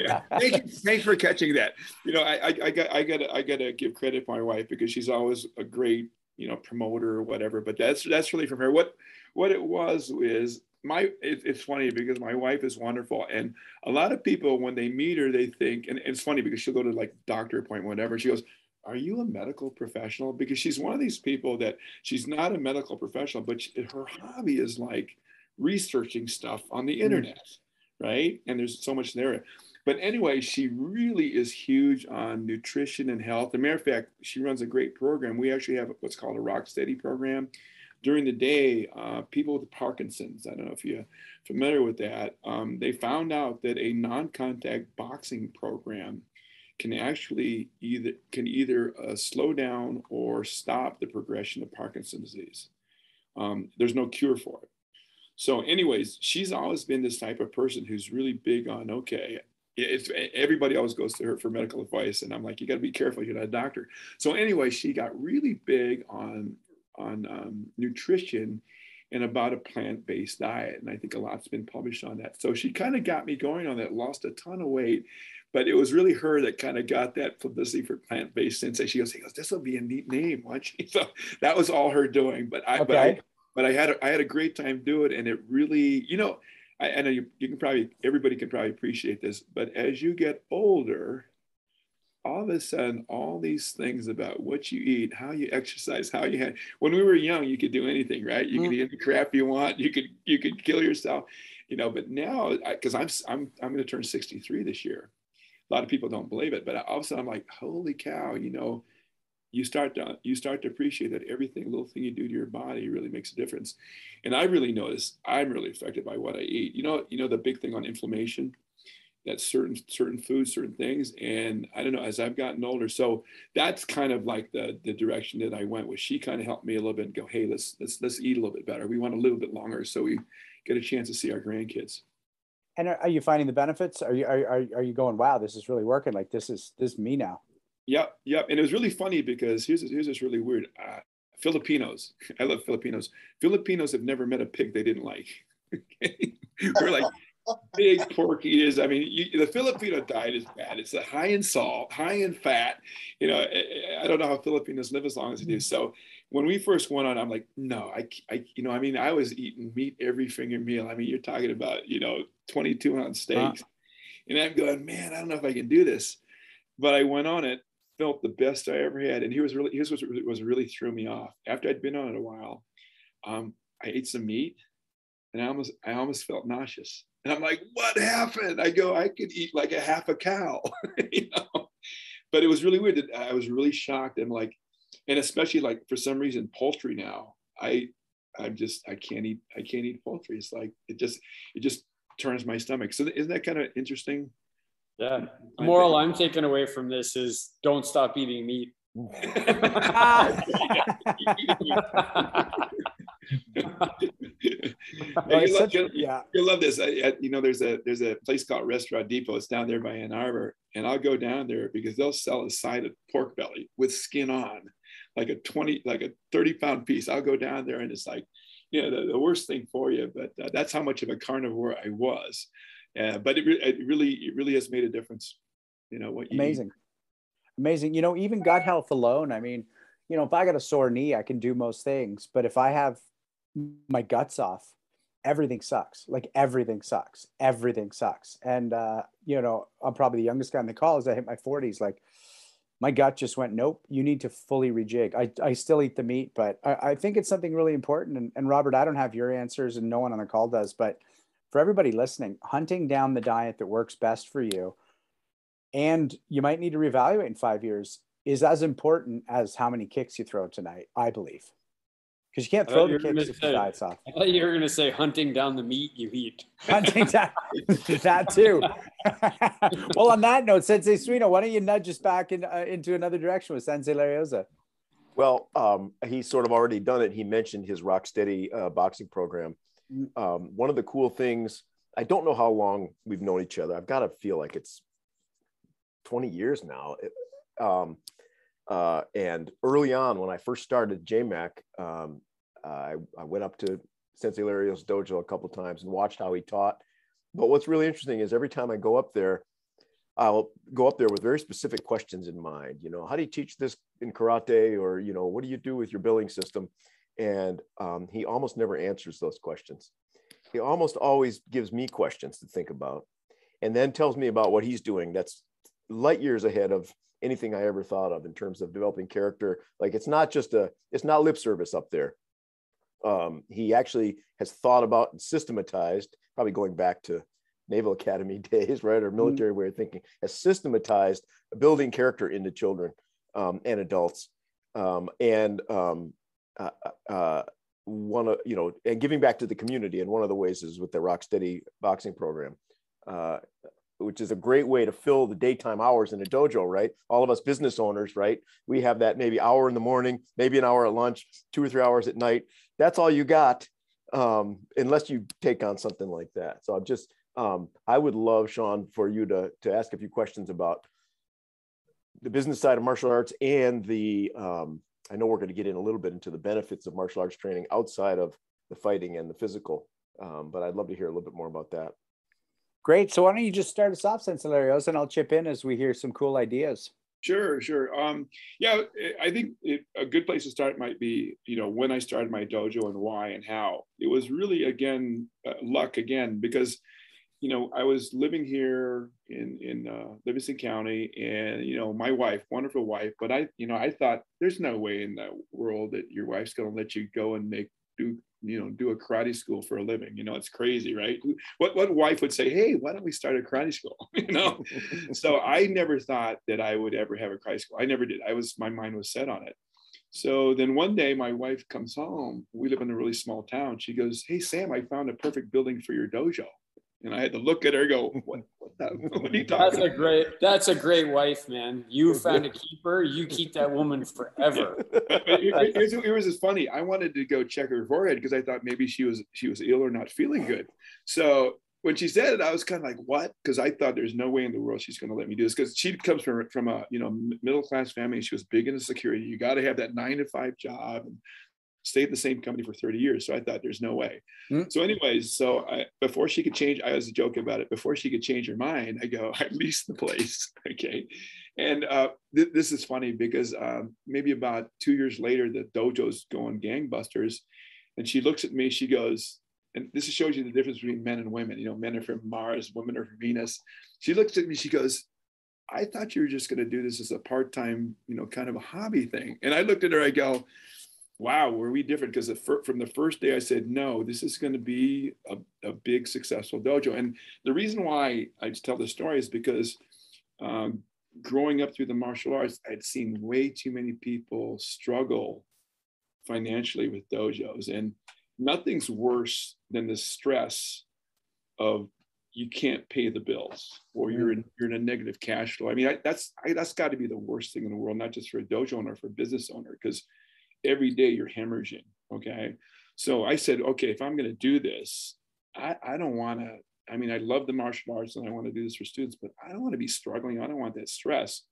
yeah. Thank you. Thanks for catching that. You know, I, I, I got I got I got to give credit to my wife because she's always a great you know promoter or whatever. But that's that's really from her. What what it was is my it, it's funny because my wife is wonderful and a lot of people when they meet her they think and it's funny because she'll go to like doctor appointment whatever she goes are you a medical professional? Because she's one of these people that she's not a medical professional but she, her hobby is like researching stuff on the mm. internet right? And there's so much there. But anyway she really is huge on nutrition and health. As a matter of fact she runs a great program. We actually have what's called a rock steady program. During the day, uh, people with Parkinson's, I don't know if you're familiar with that, um, they found out that a non-contact boxing program can actually either can either uh, slow down or stop the progression of Parkinson's disease. Um, there's no cure for it. So, anyways, she's always been this type of person who's really big on okay. It's, everybody always goes to her for medical advice, and I'm like, you got to be careful. You're not a doctor. So, anyway, she got really big on on um, nutrition and about a plant-based diet, and I think a lot's been published on that. So she kind of got me going on that. Lost a ton of weight, but it was really her that kind of got that publicity for plant-based sensei. She goes, "He goes, this will be a neat name." Watch. (laughs) So that was all her doing. But I, okay. but I, but I had a, I had a great time doing it, and it really, you know, I, I know you, you can probably everybody can probably appreciate this, but as you get older, all of a sudden, all these things about what you eat, how you exercise, how you had. When we were young, you could do anything, right? You mm. could eat any crap you want. You could you could kill yourself, you know. But now, because I'm I'm I'm going to turn 63 this year. A lot of people don't believe it, but all of a sudden, I'm like, holy cow, you know. You start to you start to appreciate that everything, little thing you do to your body, really makes a difference. And I really notice I'm really affected by what I eat. You know, you know the big thing on inflammation that certain certain foods, certain things. And I don't know, as I've gotten older, so that's kind of like the the direction that I went with. She kind of helped me a little bit and go, hey, let's let's let's eat a little bit better. We want a little bit longer so we get a chance to see our grandkids. And are, you finding the benefits? Are you are, are you going, wow, this is really working? Like this is this is me now. Yep, yep. And it was really funny because here's here's this really weird. Uh, Filipinos, (laughs) I love Filipinos. Filipinos have never met a pig they didn't like. (laughs) We're like, (laughs) big pork eaters. I mean, you, the Filipino diet is bad. It's uh, high in salt, high in fat. You know, I, I, don't know how Filipinos live as long as they do. So when we first went on, I'm like, no, I, I, you know, I mean, I was eating meat every finger meal. I mean, you're talking about, you know, 22 ounce steaks. And I'm going, man, I don't know if I can do this. But I went on it, felt the best I ever had. And here was really, here's what was really threw me off. After I'd been on it a while, um, I ate some meat and I almost, I almost felt nauseous. And I'm like, what happened? I go, I could eat like a half a cow, (laughs) you know. But it was really weird. That I was really shocked and like, and especially like for some reason, poultry now. I, I'm just, I can't eat, I can't eat poultry. It's like it just, it just turns my stomach. So isn't that kind of interesting? Yeah. The moral I'm taking away from this is don't stop eating meat. (laughs) (laughs) you love, you, yeah. you love this. I, I, you know, there's a there's a place called Restaurant Depot. It's down there by Ann Arbor, and I'll go down there because they'll sell a side of pork belly with skin on, like a twenty, like a thirty pound piece. I'll go down there, and it's like, you know, the, the worst thing for you. But uh, that's how much of a carnivore I was. Uh, but it, it really it really has made a difference. You know what? Amazing, amazing. You know, even gut health alone. I mean, you know, if I got a sore knee, I can do most things. But if I have my guts off everything sucks like everything sucks everything sucks and uh you know i'm probably the youngest guy in the call as i hit my 40s like my gut just went nope you need to fully rejig. I, I still eat the meat but I, I think it's something really important and, and robert i don't have your answers and no one on the call does but for everybody listening hunting down the diet that works best for you and you might need to reevaluate in five years is as important as how many kicks you throw tonight i believe because you can't throw the kicks if the diet's off. I thought you were going to say hunting down the meat you eat. (laughs) Hunting down (laughs) that too. (laughs) well, on that note, Sensei Suino, why don't you nudge us back in, uh, into another direction with Sensei Larioza? Well, um, he's sort of already done it. He mentioned his Rocksteady uh, boxing program. Mm. Um, one of the cool things, I don't know how long we've known each other. I've got to feel like it's 20 years now. It, um, uh, and early on, when I first started JMAC, um, I, I, went up to Sensei Larioza's dojo a couple times and watched how he taught. But what's really interesting is every time I go up there, I'll go up there with very specific questions in mind. You know, how do you teach this in karate, or you know, what do you do with your billing system? And um, he almost never answers those questions. He almost always gives me questions to think about, and then tells me about what he's doing. That's light years ahead of anything I ever thought of in terms of developing character. Like it's not just a, it's not lip service up there. Um, he actually has thought about and systematized, probably going back to Naval Academy (laughs) days, right, or mm-hmm. military mm-hmm. way of thinking, has systematized building character into children um, and adults. Um, and um, uh, uh, one of you know and giving back to the community and one of the ways is with the rocksteady boxing program uh, which is a great way to fill the daytime hours in a dojo right? All of us business owners right? We have that maybe hour in the morning maybe an hour at lunch two or three hours at night. That's all you got um, unless you take on something like that. So i'm just um, i would love sean for you to to ask a few questions about the business side of martial arts and the um, I know we're going to get in a little bit into the benefits of martial arts training outside of the fighting and the physical, um, but I'd love to hear a little bit more about that. Great. So why don't you just start us off, Sensei Larioza, and I'll chip in as we hear some cool ideas. Sure, sure. Um, yeah, I think it, a good place to start might be, you know, when I started my dojo and why and how. It was really again uh, luck again because you know, I was living here in in uh, Livingston County, and you know, my wife, wonderful wife, but I, you know, I thought there's no way in the world that your wife's going to let you go and make do you know do a karate school for a living. You know, it's crazy, right? What what wife would say, hey, why don't we start a karate school? (laughs) you know, (laughs) so I never thought that I would ever have a karate school. I never did. I was my mind was set on it. So then one day my wife comes home. We live in a really small town. She goes, Hey, Sam, I found a perfect building for your dojo. And I had to look at her go, (laughs) what, what, the, what are you talking That's a great, that's a great wife, man. You (laughs) found a keeper, you keep that woman forever. it, it, it, was just funny. I wanted to go check her forehead because I thought maybe she was, she was ill or not feeling good. So when she said it, I was kind of like, what? Because I thought there's no way in the world she's going to let me do this. Because she comes from from a you know middle class family. She was big into security. You got to have that nine to five job. And stayed at the same company for 30 years. So I thought there's no way. Mm-hmm. So, anyways, so I, before she could change, I was joking about it. Before she could change her mind, I go, (laughs) I leased the place. (laughs) okay. And uh, th- this is funny because um, maybe about two years later, the dojo's going gangbusters. And she looks at me, she goes, and this shows you the difference between men and women. You know, men are from Mars, women are from Venus. She looks at me, she goes, I thought you were just going to do this as a part time, you know, kind of a hobby thing. And I looked at her, I go, wow, were we different? Because from the first day I said, no, this is going to be a, a, big successful dojo. And the reason why I tell this story is because um, growing up through the martial arts, I'd seen way too many people struggle financially with dojos. And nothing's worse than the stress of you can't pay the bills or you're in you're in a negative cash flow. I mean, I, that's I, that's got to be the worst thing in the world, not just for a dojo owner, for a business owner, because every day you're hemorrhaging. Okay. So I said, okay, if I'm going to do this, I, I don't want to, I mean, I love the martial arts and I want to do this for students, but I don't want to be struggling. I don't want that stress.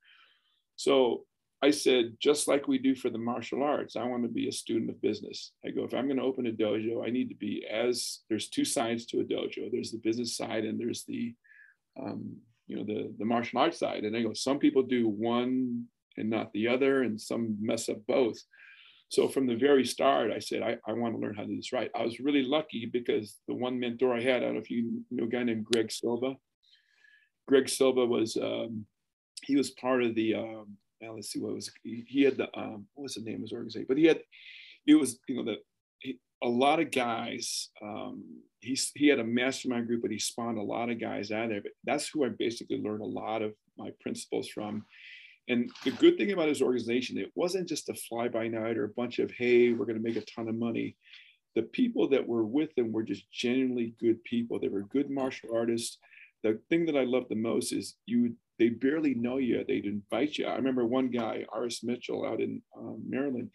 So I said, just like we do for the martial arts, I want to be a student of business. I go, if I'm going to open a dojo, I need to be as there's two sides to a dojo. There's the business side and there's the, um, you know, the the martial arts side. And I go, some people do one and not the other, and some mess up both. So from the very start, I said, I, I want to learn how to do this right. I was really lucky because the one mentor I had, I don't know if you know a guy named Greg Silva. Greg Silva was, um, he was part of the, um, now let's see what was, he, he had the, um, what was the name of his organization? But he had, it was, you know, the, he, a lot of guys, um, he's, he had a mastermind group, but he spawned a lot of guys out of there. But that's who I basically learned a lot of my principles from. And the good thing about his organization, it wasn't just a fly by night or a bunch of, hey, we're going to make a ton of money. The people that were with him were just genuinely good people. They were good martial artists. The thing that I love the most is you, they barely know you. They'd invite you. I remember one guy, Aris Mitchell out in um, Maryland,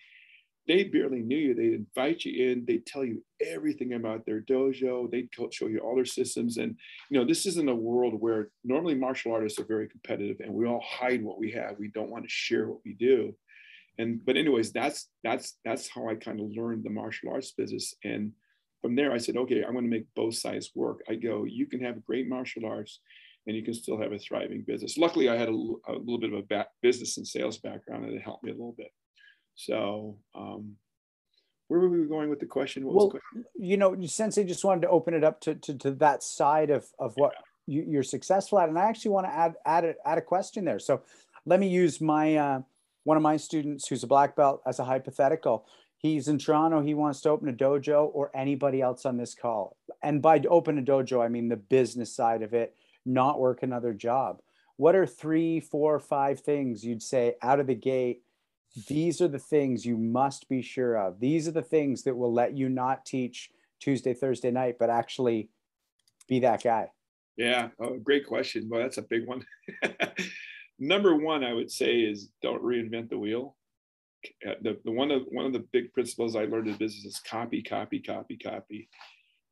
they barely knew you. They'd invite you in. They'd tell you everything about their dojo. They'd show you all their systems. And you know, this isn't a world where normally martial artists are very competitive, and we all hide what we have. We don't want to share what we do. And but anyways, that's that's that's how I kind of learned the martial arts business. And from there, I said, okay, I'm going to make both sides work. I go, you can have great martial arts, and you can still have a thriving business. Luckily, I had a, a little bit of a back, business and sales background, and it helped me a little bit. So, um, where were we going with the question? What well, question? you know, Sensei just wanted to open it up to, to, to that side of, of what yeah. you, are successful at. And I actually want to add, add, a, add a question there. So let me use my, uh, one of my students who's a black belt as a hypothetical. He's in Toronto. He wants to open a dojo or anybody else on this call. And by open a dojo, I mean the business side of it, not work another job. What are three, four, five things you'd say out of the gate these are the things you must be sure of. These are the things that will let you not teach Tuesday, Thursday night, but actually be that guy? Yeah, oh, great question. Well, that's a big one. (laughs) Number one, I would say is don't reinvent the wheel. Uh, the, the one of one of the big principles I learned in business is copy, copy, copy, copy.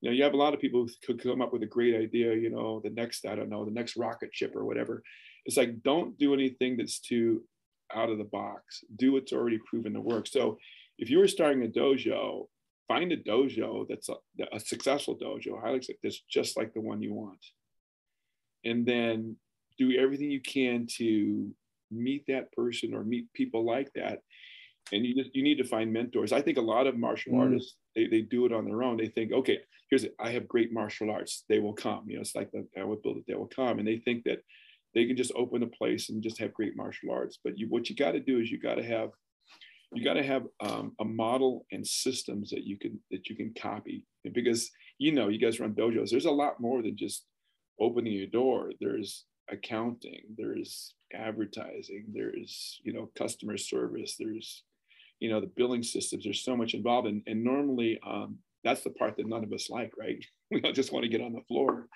You know, you have a lot of people who could come up with a great idea. You know, the next I don't know, the next rocket ship or whatever. It's like don't do anything that's too out of the box. Do what's already proven to work. So, if you were starting a dojo, find a dojo that's a, a successful dojo, highly that's just like the one you want, and then do everything you can to meet that person or meet people like that. And you just you need to find mentors. I think a lot of martial mm. artists they, they do it on their own. They think okay here's it. I have great martial arts. They will come. You know it's like the, i would build it. They will come. And they think that they can just open a place and just have great martial arts. But you what you got to do is you got to have you got to have um, a model and systems that you can that you can copy. Because you know you guys run dojos there's a lot more than just opening your door. There's accounting there's advertising there's you know customer service there's you know the billing systems. There's so much involved. And, and normally um, that's the part that none of us like right? (laughs) We don't just want to get on the floor.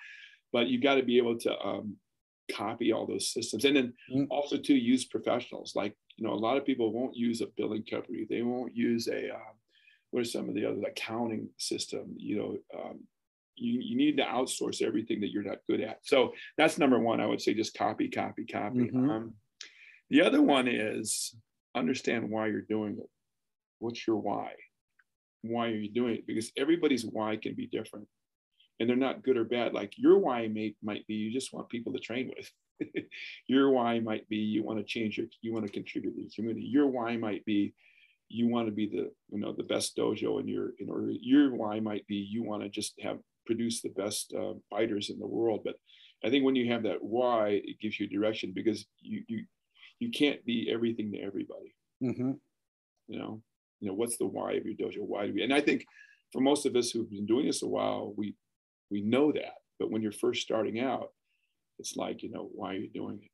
But you got to be able to um, copy all those systems. And then mm. also to use professionals. Like you know a lot of people won't use a billing company. They won't use a uh, what are some of the other accounting system you know um, you, you need to outsource everything that you're not good at. So that's number one i would say just copy copy copy. Mm-hmm. um, the other one is understand why you're doing it. What's your why? Why are you doing it? Because everybody's why can be different and they're not good or bad. Like your why may, might be you just want people to train with. (laughs) Your why might be you want to change your you want to contribute to the community. Your why might be you want to be the you know the best dojo in your in order your why might be you want to just have produce the best uh, fighters in the world. But i think when you have that why it gives you direction because you you you can't be everything to everybody. Mm-hmm. you know you know what's the why of your dojo? Why do we and i think for most of us who've been doing this a while we we know that but when you're first starting out it's like you know why are you doing it?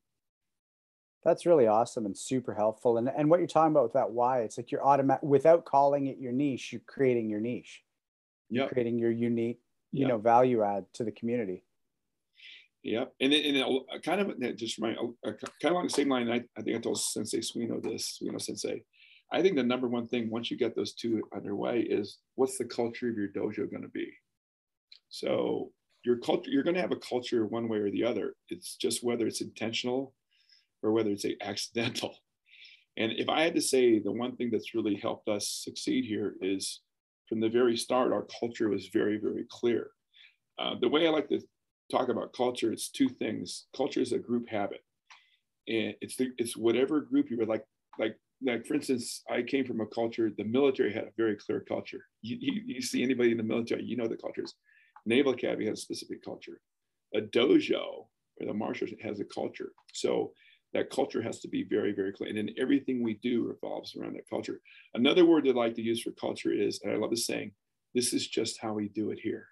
That's really awesome and super helpful. And and what you're talking about with that why it's like you're automatic without calling it your niche you're creating your niche. Yeah creating your unique you yep. know value add to the community. Yeah and it, and it, uh, kind of just my oh, uh, kind of along the same line I, I think i told sensei suino this suino sensei. I think the number one thing once you get those two underway is what's the culture of your dojo going to be so your culture, you're going to have a culture one way or the other. It's just whether it's intentional or whether it's (laughs) accidental. And if I had to say the one thing that's really helped us succeed here is from the very start, our culture was very, very clear. Uh, the way I like to talk about culture, it's two things. Culture is a group habit. And it's the, it's whatever group you would like, like, like for instance, I came from a culture, the military had a very clear culture. You, you, you see anybody in the military, you know the cultures. Naval Academy has a specific culture. A dojo or the martial has a culture. So that culture has to be very, very clear. And then everything we do revolves around that culture. Another word that I like to use for culture is, and I love this saying, this is just how we do it here.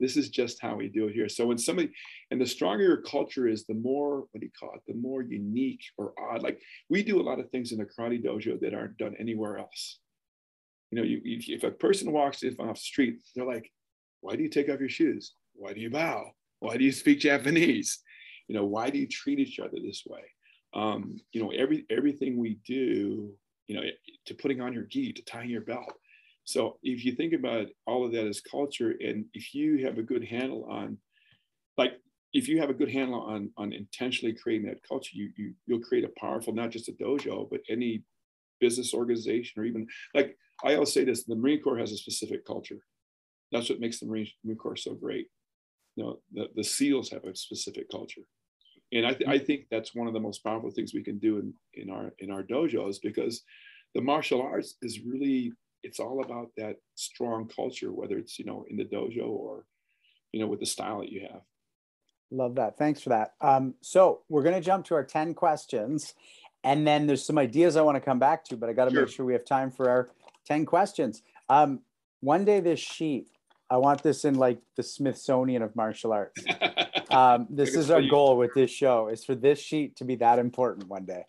This is just how we do it here. So when somebody, and the stronger your culture is, the more, what do you call it? The more unique or odd. Like we do a lot of things in the karate dojo that aren't done anywhere else you know, you, if a person walks off the street, they're like, why do you take off your shoes? Why do you bow? Why do you speak Japanese? You know, why do you treat each other this way? Um, you know, every everything we do, you know, to putting on your gi, to tying your belt. So if you think about all of that as culture, and if you have a good handle on, like, if you have a good handle on on intentionally creating that culture, you you you'll create a powerful, not just a dojo, but any business organization or even like I always say this: the Marine Corps has a specific culture. That's what makes the Marine, Marine Corps so great. You know, the, the SEALs have a specific culture, and I, th- I think that's one of the most powerful things we can do in, in our in our dojos because the martial arts is really it's all about that strong culture, whether it's you know in the dojo or you know with the style that you have. Love that. Thanks for that. Um, so we're going to jump to our 10 questions. And then there's some ideas I want to come back to, but I got to sure. make sure we have time for our 10 questions. Um, one day this sheet, I want this in like the Smithsonian of martial arts. (laughs) Um, this is our goal with this show is for this sheet to be that important one day.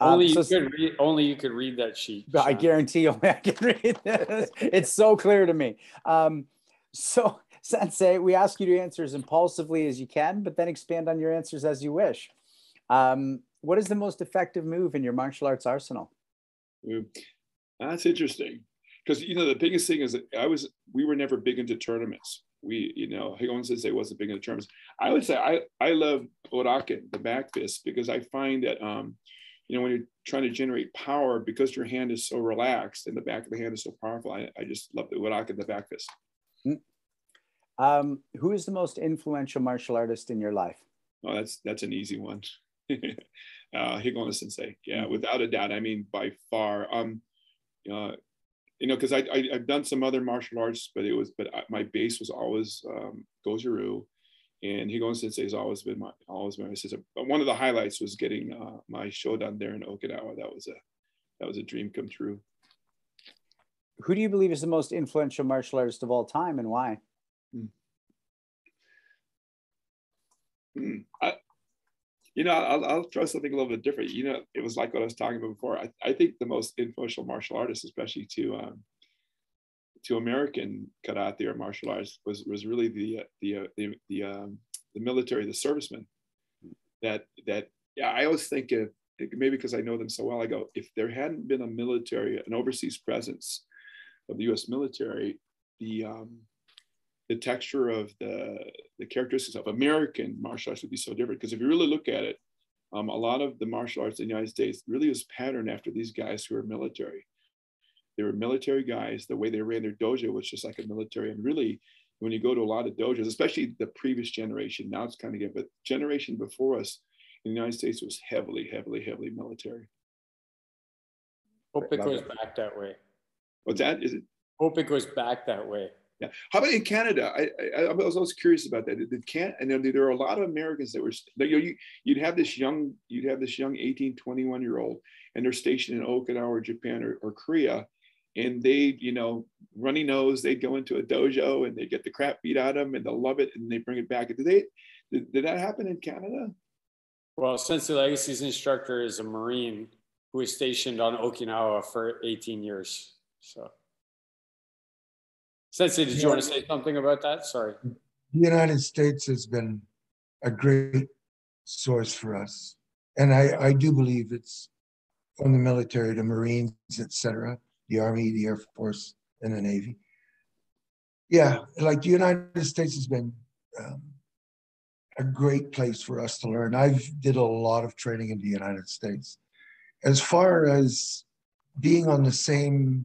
Only Um, you so- could read. Only you could read that sheet. But I Sean. guarantee you, (laughs) I can read this. It's so clear to me. Um, so, (laughs) Sensei, we ask you to answer as impulsively as you can, but then expand on your answers as you wish. Um, what is the most effective move in your martial arts arsenal? That's interesting. Because you know the biggest thing is that I was we were never big into tournaments. We, you know, Higaonna Sensei wasn't big into tournaments. I would say I I love Uraken, the back fist, because I find that um, you know, when you're trying to generate power, because your hand is so relaxed and the back of the hand is so powerful, I, I just love the Uraken, the back fist. Um, who is the most influential martial artist in your life? Oh, that's that's an easy one. (laughs) uh, Higaonna Sensei, yeah, without a doubt. I mean, by far. Um, uh, you know, because I, I I've done some other martial arts, but it was but I, my base was always um, Goju-Ryu, and Higaonna Sensei has always been my always been my sister. But one of the highlights was getting uh, my shodan there in Okinawa. That was a that was a dream come true. Who do you believe is the most influential martial artist of all time and why? Hmm. I, you know, I'll, I'll throw something a little bit different. You know, it was like what I was talking about before. I, I think the most influential martial artist, especially to um, to American karate or martial arts, was was really the the uh, the the, um, the military, the servicemen. That that yeah, I always think of maybe because I know them so well. I go, if there hadn't been a military, an overseas presence of the U.S. military, the um, the texture of the the characteristics of American martial arts would be so different. Because if you really look at it, um, a lot of the martial arts in the United States really was patterned after these guys who were military. They were military guys. The way they ran their dojo was just like a military. And really, when you go to a lot of dojos, especially the previous generation, now it's kind of good, but generation before us in the United States was heavily, heavily, heavily military. Hope it goes back that way. What's that? Is it? Hope it goes back that way. Yeah. How about in Canada? I, I, I was always curious about that. Did can and there are a lot of Americans that were you know, you, you'd have this young you'd have this young 18, 21 year old and they're stationed in Okinawa or Japan or, or Korea and they you know runny nose they'd go into a dojo and they get the crap beat out of them and they'll love it and they bring it back. Did they did, did that happen in Canada? Well, Sensei Legacy's instructor is a Marine who was stationed on Okinawa for 18 years. So, Sensei, did you want to say something about that? Sorry. The United States has been a great source for us. And I, I do believe it's from the military to Marines, et cetera, the Army, the Air Force, and the Navy. Yeah, like the United States has been um, a great place for us to learn. I've did a lot of training in the United States. As far as being on the same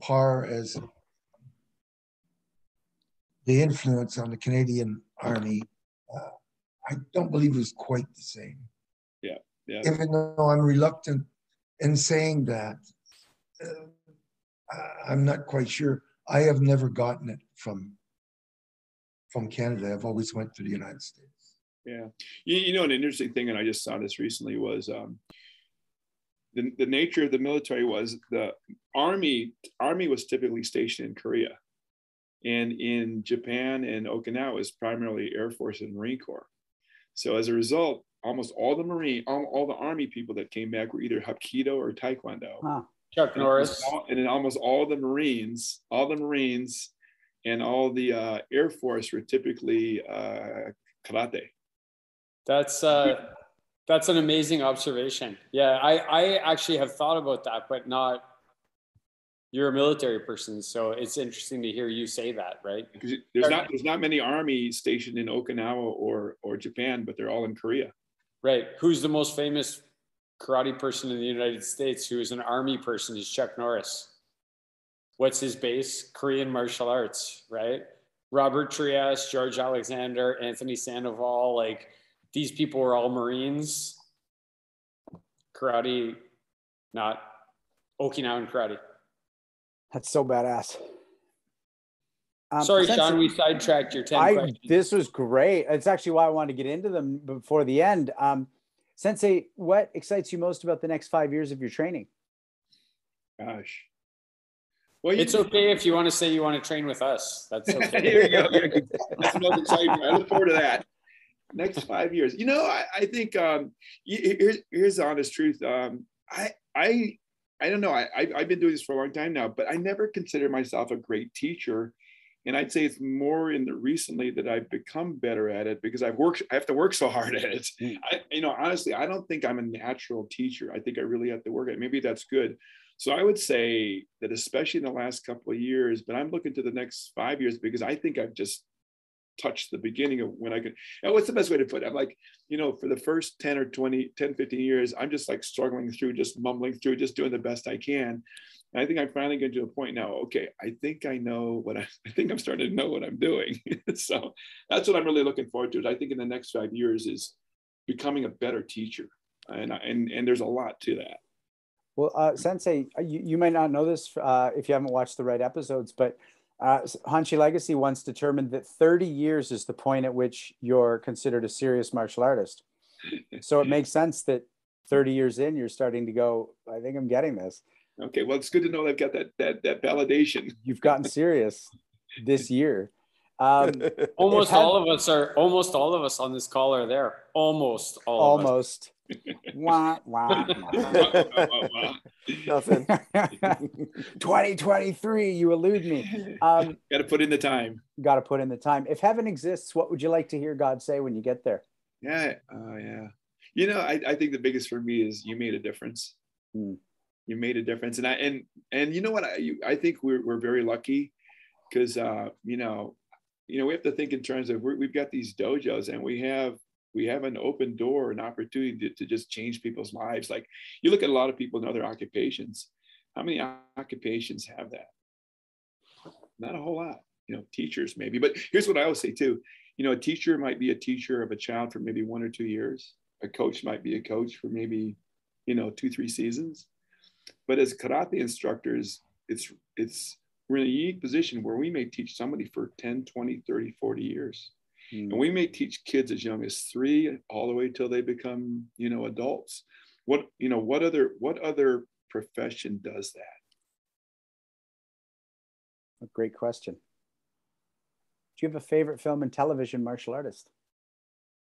par as the influence on the Canadian Army, uh, I don't believe it was quite the same. Yeah, yeah. Even though I'm reluctant in saying that, uh, I'm not quite sure. I have never gotten it from from Canada. I've always went to the United States. Yeah. You, you know, an interesting thing, and I just saw this recently, was um, the, the nature of the military was the army army was typically stationed in Korea. And in Japan and Okinawa is primarily Air Force and Marine Corps. So as a result, almost all the Marine, all, all the Army people that came back were either Hapkido or Taekwondo. Huh. Chuck And Norris. all- And then almost all the Marines, all the Marines and all the uh, Air Force were typically uh, karate. That's uh, that's an amazing observation. Yeah, I, I actually have thought about that, but not. You're a military person, so it's interesting to hear you say that, right? Because there's not there's not many army stationed in Okinawa or or Japan, but they're all in Korea. Right. Who's the most famous karate person in the United States who is an army person is Chuck Norris. What's his base? Korean martial arts, right? Robert Trias, George Alexander, Anthony Sandoval, like these people were all Marines. Karate, not Okinawan karate. That's so badass. Um, Sorry, Sensei- Sean, we sidetracked your 10 I, questions. this was great. It's actually why I wanted to get into them before the end. Um, Sensei, what excites you most about the next five years of your training? Gosh. Well, you- it's okay if you want to say you want to train with us. That's (laughs) okay. Here you go. That's the most exciting. I look forward to that. Next five years. You know, I, I think um, here's, here's the honest truth. Um, I I I don't know. I, I have been doing this for a long time now, but I never considered myself a great teacher. And I'd say it's more in the recently that I've become better at it because I've worked. I have to work so hard at it. Mm. I, you know, honestly, I don't think I'm a natural teacher. I think I really have to work at it. Maybe that's good. So I would say that especially in the last couple of years, but I'm looking to the next five years because I think I've just touch the beginning of when I could. And what's the best way to put it? I'm like, you know, for the first 10 or 20, 10, 15 years, I'm just like struggling through, just mumbling through, just doing the best I can. And I think I'm finally getting to a point now. Okay, I think I know what I, (laughs) I think I'm starting to know what I'm doing. (laughs) so that's what I'm really looking forward to. I think in the next five years is becoming a better teacher, and and and there's a lot to that. Well, uh, Sensei, you, you might not know this uh, if you haven't watched the right episodes, but uh, Hanshi Legacy once determined that 30 years is the point at which you're considered a serious martial artist. So it makes sense that 30 years in, you're starting to go, I think I'm getting this. Okay, well, it's good to know I've got that that that validation. (laughs) You've gotten serious this year. Um, (laughs) almost had, all of us are almost all of us on this call are there. Almost all. Almost (laughs) wah, wah, wah. Nothing. (laughs) 2023, you elude me. Um, got to put in the time. Got to put in the time. If heaven exists, what would you like to hear God say when you get there? Yeah. Oh, yeah. You know, I, I think the biggest for me is you made a difference. Hmm. You made a difference. And I, and, and you know what? I, you, I think we're, we're very lucky because, uh, you know, you know, we have to think in terms of we've got these dojos and we have we have an open door, an opportunity to, to, just change people's lives. Like you look at a lot of people in other occupations. How many occupations have that? Not a whole lot. You know, teachers maybe. But here's what I always say too. You know, a teacher might be a teacher of a child for maybe one or two years. A coach might be a coach for maybe, you know, two, three seasons. But as karate instructors, it's it's we're in a unique position where we may teach somebody for 10, 20, 30, 40 years Mm. And we may teach kids as young as three all the way till they become, you know, adults. What, you know, what other, what other profession does that? A great question. Do you have a favorite film and television martial artist?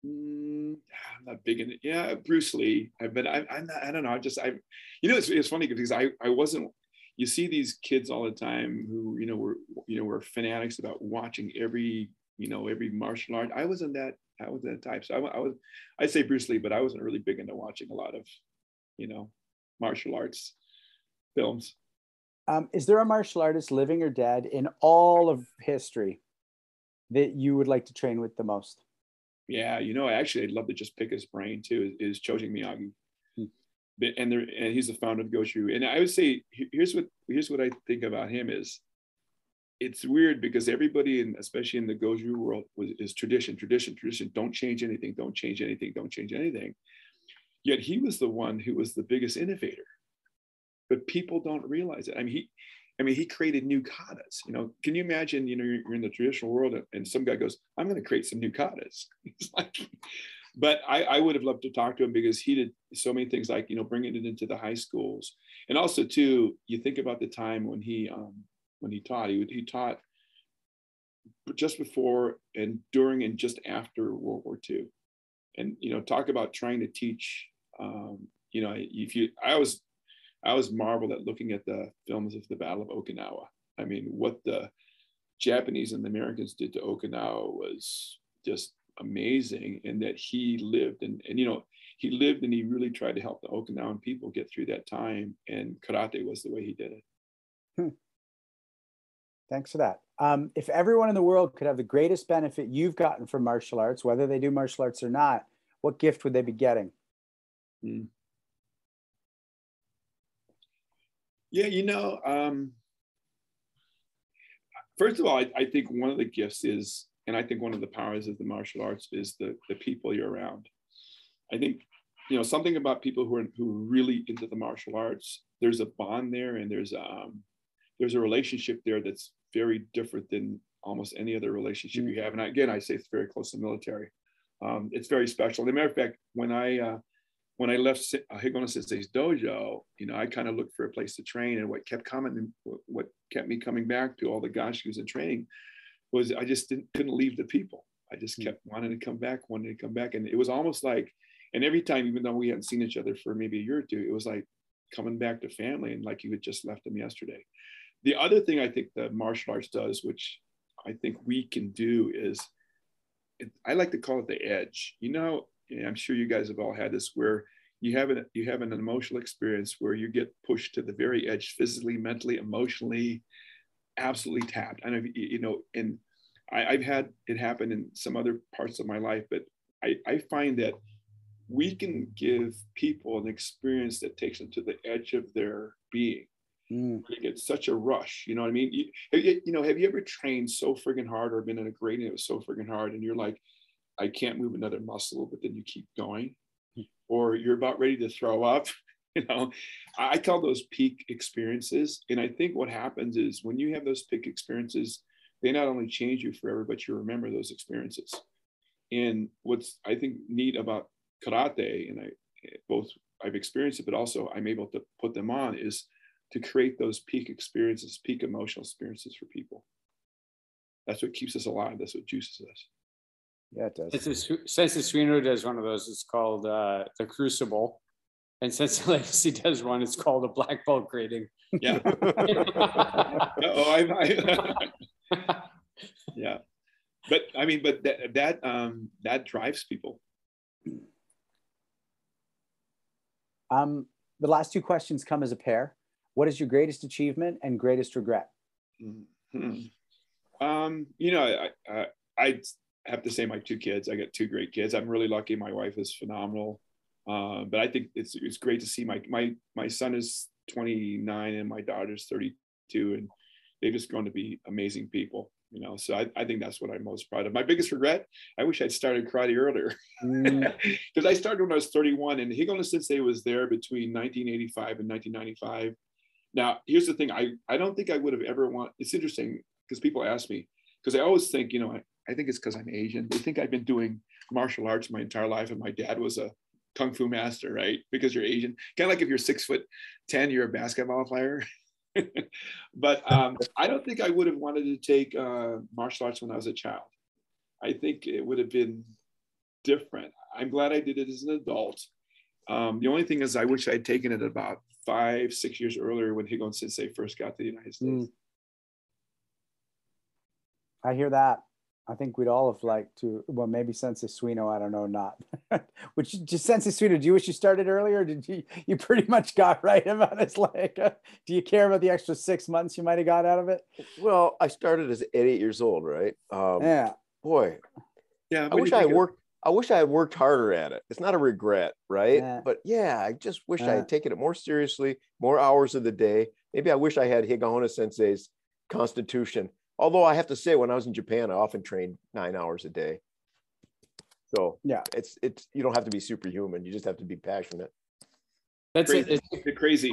Mm, I'm not big in it. Yeah, Bruce Lee. I've been. I, I'm not. I don't know. I just. I. You know, it's, it's funny because I. I wasn't. You see these kids all the time who you know were you know were fanatics about watching every you know, every martial art. I wasn't that, I was that type. So I, I was, I'd say Bruce Lee, but I wasn't really big into watching a lot of, you know, martial arts films. Um, is there a martial artist, living or dead, in all of history that you would like to train with the most? Yeah, you know, actually, I'd love to just pick his brain too. Is, is Chojun Miyagi, hmm. and there, and he's the founder of Goju. And I would say, here's what here's what I think about him is, it's weird because everybody, in, especially in the Goju world, was, is tradition, tradition, tradition. Don't change anything. Don't change anything. Don't change anything. Yet he was the one who was the biggest innovator. But people don't realize it. I mean, he, I mean, he created new katas. You know, can you imagine? You know, you're, you're in the traditional world, and some guy goes, "I'm going to create some new katas." (laughs) It's like, but I, I would have loved to talk to him because he did so many things, like you know, bringing it into the high schools, and also too, you think about the time when he um, when he taught. He, he taught just before and during and just after World War II. And, you know, talk about trying to teach, um, you know, if you, I was, I was marveled at looking at the films of the Battle of Okinawa. I mean, what the Japanese and the Americans did to Okinawa was just amazing. And that he lived and, and, you know, he lived and he really tried to help the Okinawan people get through that time. And karate was the way he did it. Hmm. Thanks for that. Um, if everyone in the world could have the greatest benefit you've gotten from martial arts, whether they do martial arts or not, what gift would they be getting? Mm. Yeah, you know, um, first of all, I, I, think one of the gifts is, and I think one of the powers of the martial arts is the, the people you're around. I think, you know, something about people who are, who are really into the martial arts, there's a bond there and there's, um, there's a relationship there that's very different than almost any other relationship mm-hmm. you have. And again, I say it's very close to military. Um, it's very special. As a matter of fact, when I uh, when I left Higaonna Sensei's dojo, you know, I kind of looked for a place to train, and what kept coming, what kept me coming back to all the gashus and training, was I just didn't couldn't leave the people. I just mm-hmm. kept wanting to come back, wanting to come back, and it was almost like, and every time, even though we hadn't seen each other for maybe a year or two, it was like coming back to family and like you had just left them yesterday. The other thing I think that martial arts does, which I think we can do, is I like to call it the edge. You know, I'm sure you guys have all had this where you have an you have an emotional experience where you get pushed to the very edge, physically, mentally, emotionally, absolutely tapped. I know you know, and I, have had it happen in some other parts of my life, but I, I find that we can give people an experience that takes them to the edge of their being. Mm. Get such a rush, you know what I mean? You, you, know, have you ever trained so friggin' hard or been in a grade and it was so friggin' hard and you're like, I can't move another muscle, but then you keep going, mm. or you're about ready to throw up. (laughs) You know, I call those peak experiences. And I think what happens is when you have those peak experiences, they not only change you forever, but you remember those experiences. And what's I think neat about karate, and I both I've experienced it, but also I'm able to put them on is to create those peak experiences, peak emotional experiences for people. That's what keeps us alive. That's what juices us. Yeah, it does. Sensei Suino does one of those. It's called uh, the Crucible. And Sensei (laughs) Legacy does one. It's called a black belt grading. Yeah. (laughs) oh, I, I (laughs) yeah. But I mean, but that, that, um, that drives people. Um, the last two questions come as a pair. What is your greatest achievement and greatest regret? Mm-hmm. Um, you know, I, I, I, have to say my two kids. I got two great kids. I'm really lucky. My wife is phenomenal. Uh, but I think it's it's great to see my my my son is 29 and my daughter's 32, and they've just grown to be amazing people you know so I, I think that's what i'm most proud of my biggest regret i wish i'd started karate earlier because mm. (laughs) i started when i was 31 and Higo sensei was there between 1985 and 1995 now here's the thing i i don't think i would have ever want it's interesting because people ask me because i always think you know I, I think it's because i'm asian they think i've been doing martial arts my entire life and my dad was a kung fu master right because you're asian kind of like if you're six foot ten you're a basketball player (laughs) but um, I don't think I would have wanted to take uh, martial arts when I was a child. I think it would have been different. I'm glad I did it as an adult. Um, the only thing is, I wish I'd taken it about five, six years earlier when Higaonna Sensei first got to the United States. Mm. I hear that. I think we'd all have liked to. Well, maybe Sensei Suino, I don't know, not. (laughs) Which just Sensei Suino, do you wish you started earlier? did you? You pretty much got right about it. Like, uh, (laughs) do you care about the extra six months you might have got out of it? Well, I started as eight years old, right? Um, yeah. Boy. Yeah. I wish I worked. I wish I had worked harder at it. It's not a regret, right? Yeah. But yeah, I just wish yeah. I had taken it more seriously, more hours of the day. Maybe I wish I had Higaonna Sensei's constitution Although I have to say, when I was in Japan, I often trained nine hours a day. So yeah, it's it's you don't have to be superhuman. You just have to be passionate. That's crazy. it. It's crazy.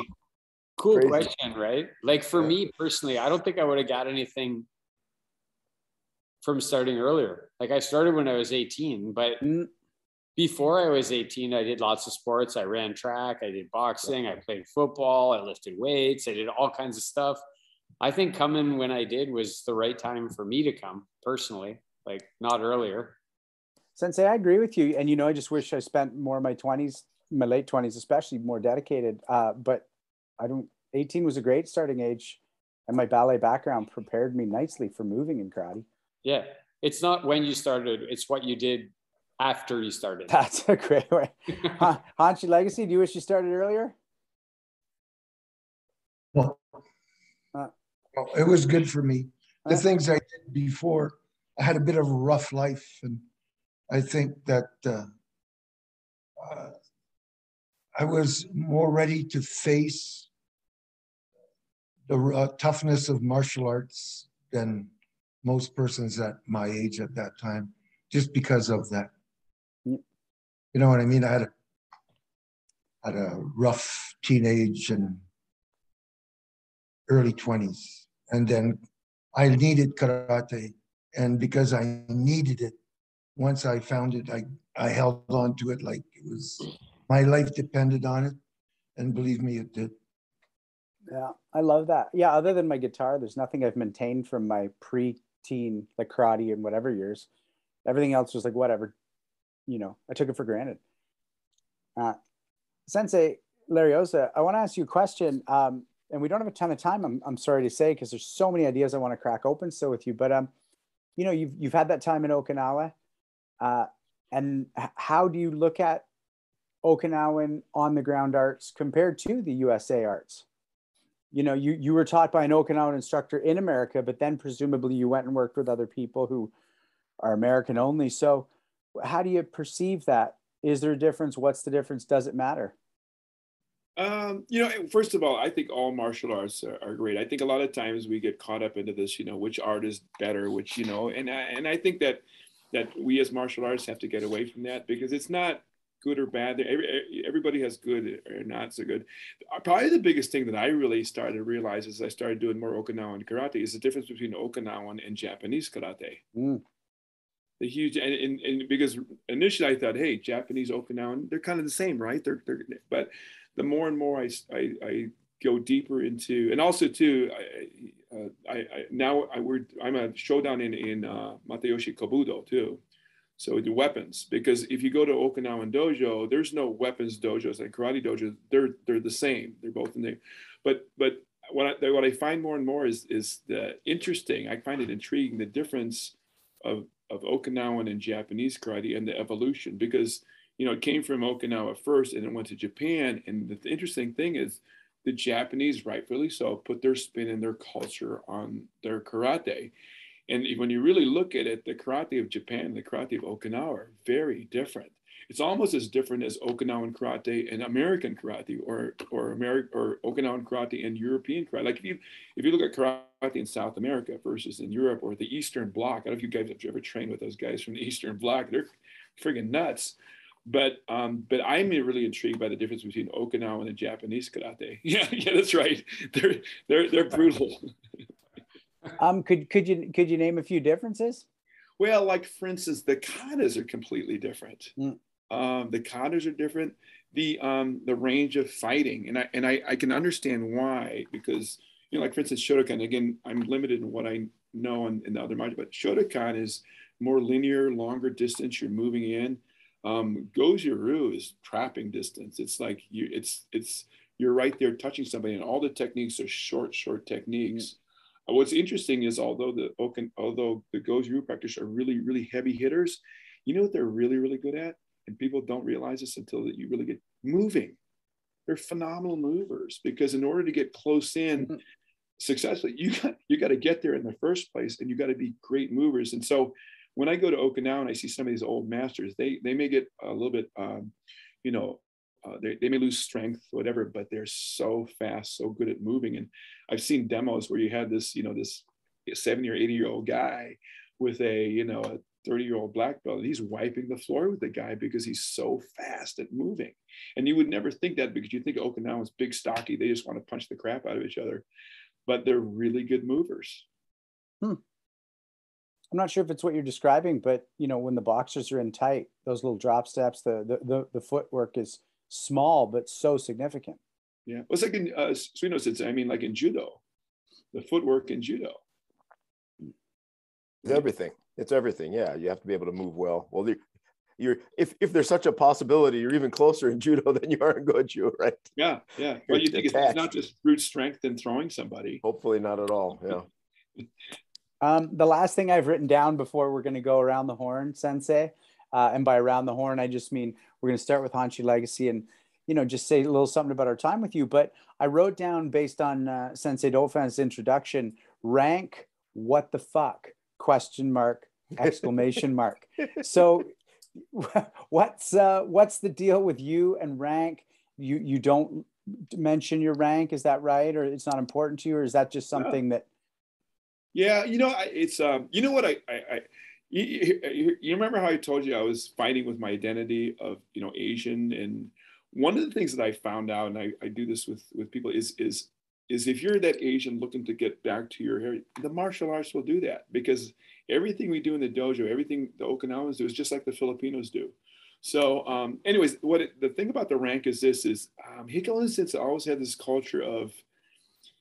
Cool crazy. question, right? Like for yeah. me personally, I don't think I would have got anything from starting earlier. Like I started when I was 18, but mm. before I was 18, I did lots of sports. I ran track, I did boxing, I played football, I lifted weights, I did all kinds of stuff. I think coming when I did was the right time for me to come personally, like not earlier. Sensei, I agree with you. And, you know, I just wish I spent more of my 20s, my late 20s, especially more dedicated. Uh, but I don't, 18 was a great starting age. And my ballet background prepared me nicely for moving in karate. Yeah. It's not when you started, it's what you did after you started. (laughs) That's a great way. Hanshi Legacy, do you wish you started earlier? Well, well, it was good for me. The things I did before, I had a bit of a rough life, and I think that uh, uh, I was more ready to face the uh, toughness of martial arts than most persons at my age at that time, just because of that. You know what I mean? I had a had a rough teenage and early 20s and then I needed karate. And because I needed it, once I found it, I, I held on to it like it was my life depended on it. And believe me, it did. Yeah, I love that. Yeah, other than my guitar, there's nothing I've maintained from my pre-teen, like karate and whatever years. Everything else was like whatever, you know. I took it for granted. Uh, Sensei, Larioza, I want to ask you a question. Um, and we don't have a ton of time. I'm, I'm sorry to say, because there's so many ideas I want to crack open so with you. But um, you know, you've you've had that time in Okinawa, uh, and how do you look at Okinawan on the ground arts compared to the USA arts? You know, you you were taught by an Okinawan instructor in America, but then presumably you went and worked with other people who are American only. So, how do you perceive that? Is there a difference? What's the difference? Does it matter? Um, you know, first of all, I think all martial arts are, are, great. I think a lot of times we get caught up into this, you know, which art is better, which you know, and I, and I think that that we as martial artists have to get away from that because it's not good or bad. Every, everybody has good or not so good. Probably the biggest thing that I really started to realize as I started doing more Okinawan karate is the difference between Okinawan and Japanese karate. Mm. The huge and, and, and because initially I thought, hey, Japanese Okinawan, they're kind of the same, right? They're, they're but the more and more I, I, I go deeper into, and also too, I, uh, I, I now I, we're, I'm a shodan in, in uh, Matayoshi Kobudo too. So the weapons, because if you go to Okinawan dojo, there's no weapons dojos and karate dojos. They're they're the same. They're both in there. But but what I, what I find more and more is is the interesting. I find it intriguing the difference of of Okinawan and Japanese karate and the evolution because you know, it came from Okinawa first and it went to Japan. And the, the interesting thing is the Japanese, rightfully so, put their spin and their culture on their karate. And when you really look at it, the karate of Japan, the karate of Okinawa are very different. It's almost as different as Okinawan karate and American karate, or or American or Okinawan karate and European karate. Like if you if you look at karate in South America versus in Europe or the Eastern Bloc, I don't know if you guys have ever trained with those guys from the Eastern Bloc. They're friggin' nuts. But um, but I'm really intrigued by the difference between Okinawan and the Japanese karate. (laughs) Yeah, yeah, that's right. They're they're they're brutal. (laughs) um, could could you could you name a few differences? Well, like for instance, the katas are completely different. Mm. Um, the katas are different. The um, the range of fighting, and I and I, I can understand why because you know, like for instance, Shotokan. Again, I'm limited in what I know in, in the other martial, but Shotokan is more linear, longer distance. You're moving in um, Goju-Ryu is trapping distance. It's like you, it's it's you're right there touching somebody, and all the techniques are short, short techniques. What's interesting is although the although the Goju-Ryu practitioners are really, really heavy hitters, you know what they're really, really good at, and people don't realize this until that you really get moving. They're phenomenal movers because in order to get close in. Mm-hmm. successfully you got you got to get there in the first place and you got to be great movers and so when I go to Okinawa and I see some of these old masters, they they may get a little bit, um, you know, uh, they, they may lose strength, whatever, but they're so fast, so good at moving. And I've seen demos where you had this, you know, this 70 or 80 year old guy with a, you know, a 30 year old black belt and he's wiping the floor with the guy because he's so fast at moving. And you would never think that because you think Okinawa's big, stocky, they just want to punch the crap out of each other, but they're really good movers. Hmm. I'm not sure if it's what you're describing, but you know, when the boxers are in tight, those little drop steps, the the the, the footwork is small but so significant. Yeah, well, it's like in uh, Suino said. I mean, like in judo, the footwork in judo. It's everything. It's everything. Yeah, you have to be able to move well. Well, you're if if there's such a possibility, you're even closer in judo (laughs) than you are in goju, right? Yeah, yeah. Well, you think it's not just brute strength and throwing somebody. Hopefully, not at all. Yeah. (laughs) Um, the last thing I've written down before we're going to go around the horn, Sensei, uh, and by around the horn, I just mean we're going to start with Hanshi Legacy and you know just say a little something about our time with you. But I wrote down based on uh, Sensei Dauphin's introduction, rank what the fuck question mark exclamation (laughs) mark. So what's uh, what's the deal with you and rank? You you don't mention your rank, is that right? Or it's not important to you, or is that just something that yeah, you know, it's um, you know what I, I, I you, you, remember how I told you I was fighting with my identity of you know Asian, and one of the things that I found out, and I, I do this with with people, is is is if you're that Asian looking to get back to your heritage, the martial arts will do that because everything we do in the dojo, everything the Okinawans do is just like the Filipinos do. So, um, anyways, what it, the thing about the rank is this: is um, Hikko always had this culture of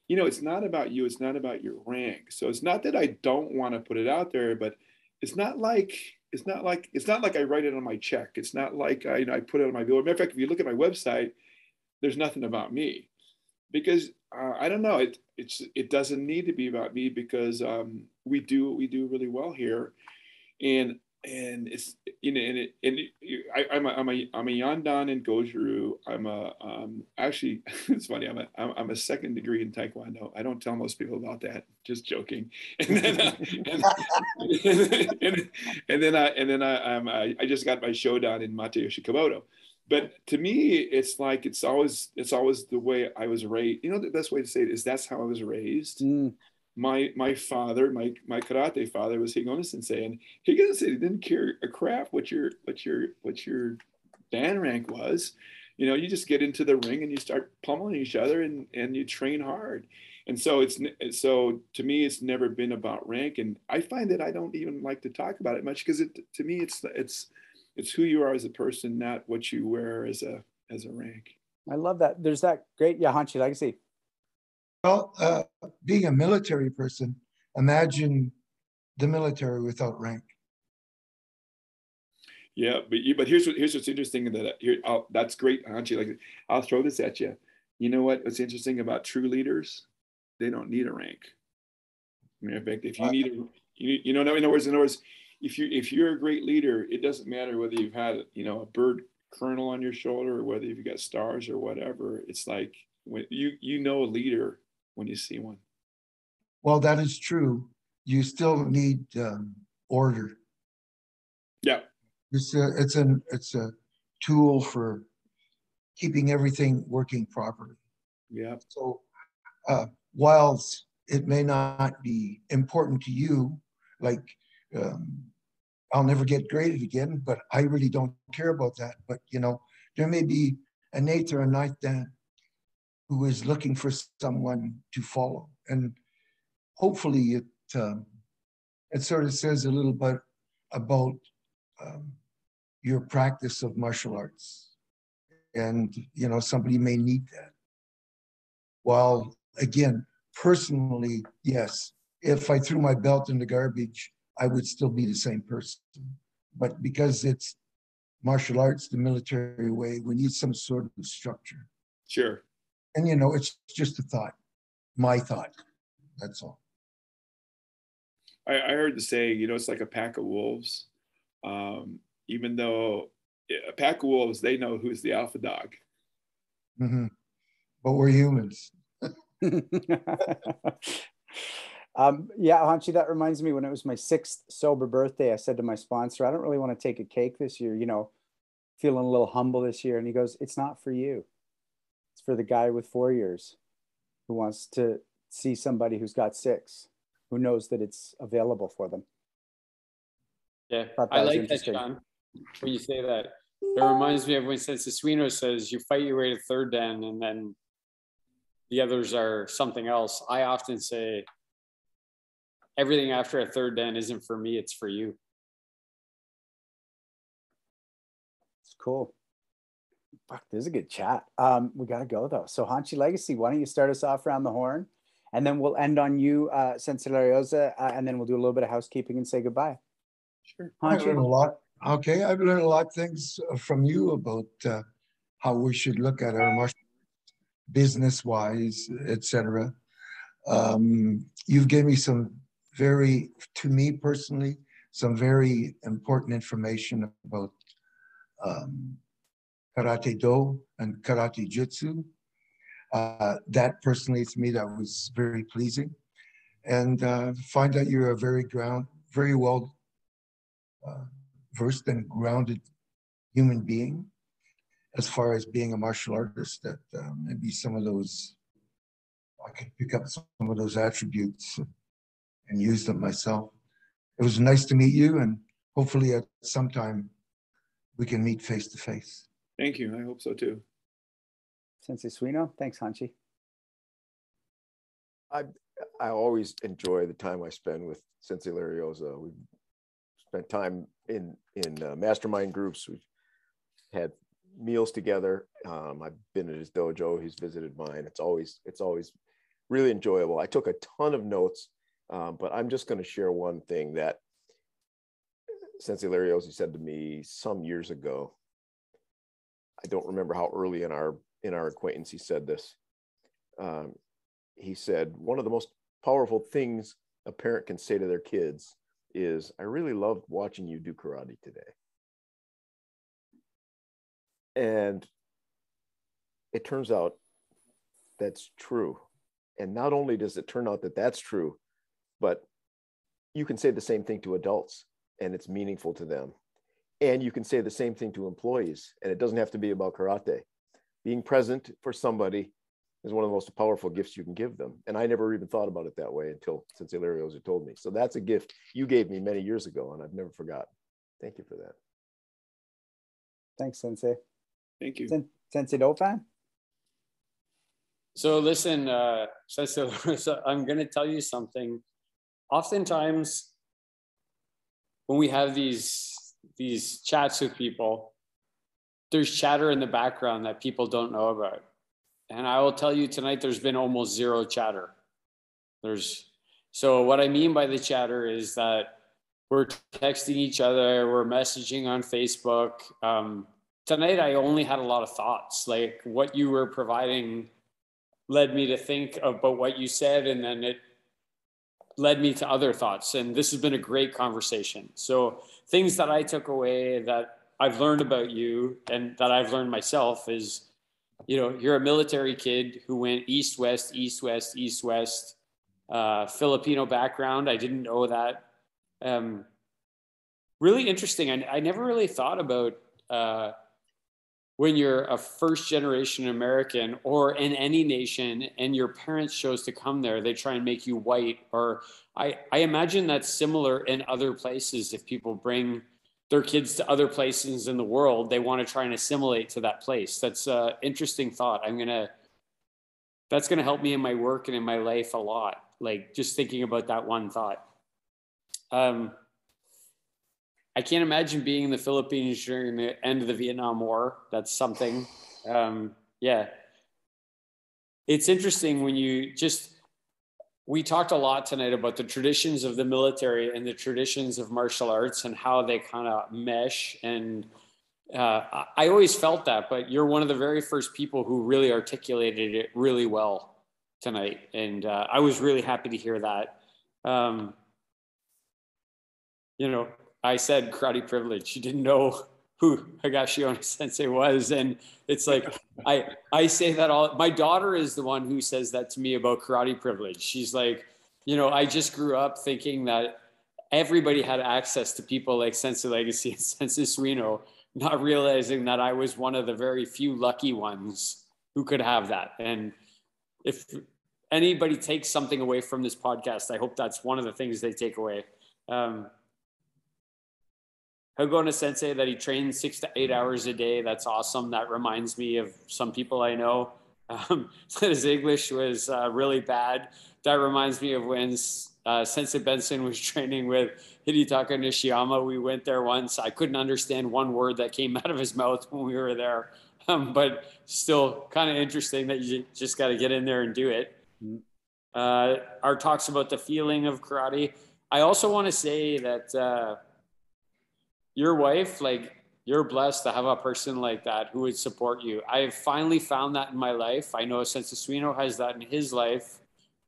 you know, it's not about you, it's not about your rank. So it's not that I don't want to put it out there, but it's not like it's not like it's not like I write it on my check. It's not like I, you know, I put it on my bill. Matter of fact, if you look at my website, there's nothing about me because uh, I don't know. It it's it doesn't need to be about me because um, we do what we do really well here, and and it's you know and it, and it, I, am a I'm a I'm a Yondan in Goju. I'm a um actually (laughs) it's funny I'm a I'm a second degree in Taekwondo. I don't tell most people about that. Just joking. (laughs) And then uh, and, (laughs) and, and, then I and then I I'm, I, I just got my Shodan in Matayoshi Kobudo. But to me, it's like it's always it's always the way I was raised. You know, the best way to say it is that's how I was raised. Mm my my father, my my karate father was Higaonna Sensei, and Higaonna Sensei didn't care a crap what your what your what your dan rank was. You know, you just get into the ring and you start pummeling each other, and and you train hard. And so it's so to me, it's never been about rank, and I find that I don't even like to talk about it much because it to me it's it's it's who you are as a person, not what you wear as a as a rank. I love that. There's that great Yahanchi legacy well, uh, being a military person, imagine the military without rank. Yeah, but you, but here's what here's what's interesting that here I'll, that's great, Hanshi. Like I'll throw this at you. You know what? What's interesting about true leaders? They don't need a rank. I mean, in fact, if you need a, you, you know, in other words, in other words, if you if you're a great leader, it doesn't matter whether you've had you know a bird colonel on your shoulder or whether you've got stars or whatever. It's like when you you know a leader when you see one. Well, that is true. You still need um, order. Yeah. It's a, it's an it's a tool for keeping everything working properly. Yeah. So, uh, whilst it may not be important to you, like um, I'll never get graded again, but I really don't care about that. But you know, there may be an eighth or a ninth who is looking for someone to follow. And hopefully it, um, it sort of says a little bit about um, your practice of martial arts. And, you know, somebody may need that. While, again, personally, yes, if I threw my belt in the garbage, I would still be the same person. But because it's martial arts, the military way, we need some sort of structure. Sure. And you know, it's just a thought, my thought. That's all. I, I heard the saying, you know, it's like a pack of wolves. Um, even though a pack of wolves, they know who's the alpha dog. Mm-hmm. But we're humans. (laughs) (laughs) um, yeah, Hanshi, that reminds me when it was my sixth sober birthday, I said to my sponsor, I don't really want to take a cake this year, you know, feeling a little humble this year. And he goes, It's not for you. It's for the guy with four years who wants to see somebody who's got six, who knows that it's available for them. Yeah, I, I like that, John. When you say that, it reminds me of when Sensei says you fight your way to third dan and then the others are something else. I often say everything after a third dan isn't for me, it's for you. It's cool. Fuck, this is a good chat. Um, we got to go though. So Hanshi Legacy, why don't you start us off around the horn, and then we'll end on you, uh, Sensei Larioza, uh, and then we'll do a little bit of housekeeping and say goodbye. Sure. Hanshi. I learned a lot. Okay, I've learned a lot of things uh, from you about uh, how we should look at our martial business-wise, etc. Um, you've given me some very, to me personally, some very important information about um, karate do and karate jutsu. Uh, that personally, to me, that was very pleasing. And uh, find that you're a very ground, very well uh, versed and grounded human being as far as being a martial artist that um, maybe some of those i could pick up some of those attributes and use them myself it was nice to meet you and hopefully at some time we can meet face to face Thank you. I hope so too. Sensei Suino, thanks, Hanshi. I I always enjoy the time I spend with Sensei Larioza. We've spent time in in uh, mastermind groups. We've had meals together. Um, I've been at his dojo. He's visited mine. It's always it's always really enjoyable. I took a ton of notes, um, but I'm just going to share one thing that Sensei Larioza said to me some years ago. I don't remember how early in our in our acquaintance, he said this. Um, he said, one of the most powerful things a parent can say to their kids is, I really loved watching you do karate today. And it turns out that's true. And not only does it turn out that that's true, but you can say the same thing to adults and it's meaningful to them. And you can say the same thing to employees, and it doesn't have to be about karate. Being present for somebody is one of the most powerful gifts you can give them. And I never even thought about it that way until Sensei Larioza told me. So that's a gift you gave me many years ago, and I've never forgotten. Thank you for that. Thanks, Sensei. Thank you. Sen- Sensei Dauphin? So listen, uh, Sensei, (laughs) I'm going to tell you something. Oftentimes, when we have these these chats with people, there's chatter in the background that people don't know about. And I will tell you tonight, there's been almost zero chatter. There's so what I mean by the chatter is that we're texting each other, we're messaging on Facebook. Um, tonight, I only had a lot of thoughts. Like what you were providing led me to think about what you said, and then it led me to other thoughts. And this has been a great conversation. So things that I took away that I've learned about you and that I've learned myself is you know, you're a military kid who went east, west, east, west, east, west, uh, Filipino background. I didn't know that. Um, really interesting. I, I never really thought about uh, when you're a first generation American or in any nation and your parents chose to come there, they try and make you white. Or I, I imagine that's similar in other places if people bring their kids to other places in the world, they want to try and assimilate to that place. That's an interesting thought. I'm gonna that's gonna help me in my work and in my life a lot. Like just thinking about that one thought. Um, I can't imagine being in the Philippines during the end of the Vietnam War. That's something. Um, yeah, it's interesting when you just we talked a lot tonight about the traditions of the military and the traditions of martial arts and how they kind of mesh. And uh, I always felt that, but you're one of the very first people who really articulated it really well tonight. And uh, I was really happy to hear that. Um, you know, I said karate privilege. You didn't know who Higashiona Sensei was, and it's like I I say that all. My daughter is the one who says that to me about karate privilege. She's like, you know, I just grew up thinking that everybody had access to people like Sensei Legacy and (laughs) Sensei Suino, not realizing that I was one of the very few lucky ones who could have that. And if anybody takes something away from this podcast, I hope that's one of the things they take away. Um, Higaonna Sensei that he trains six to eight hours a day. That's awesome. That reminds me of some people I know. (laughs) Um, his English was uh, really bad. That reminds me of when uh, Sensei Benson was (laughs) training with Hidetaka Nishiyama. We went there once. I couldn't understand one word that came (laughs) out of his mouth when we were there, um, but still kind of interesting that you just got to get in there and do it. Uh, our talks about the feeling of karate. I also want to say that uh, your wife, like you're blessed to have a person like that who would support you. I've finally found that in my life. I know Sensei Suino has that in his life.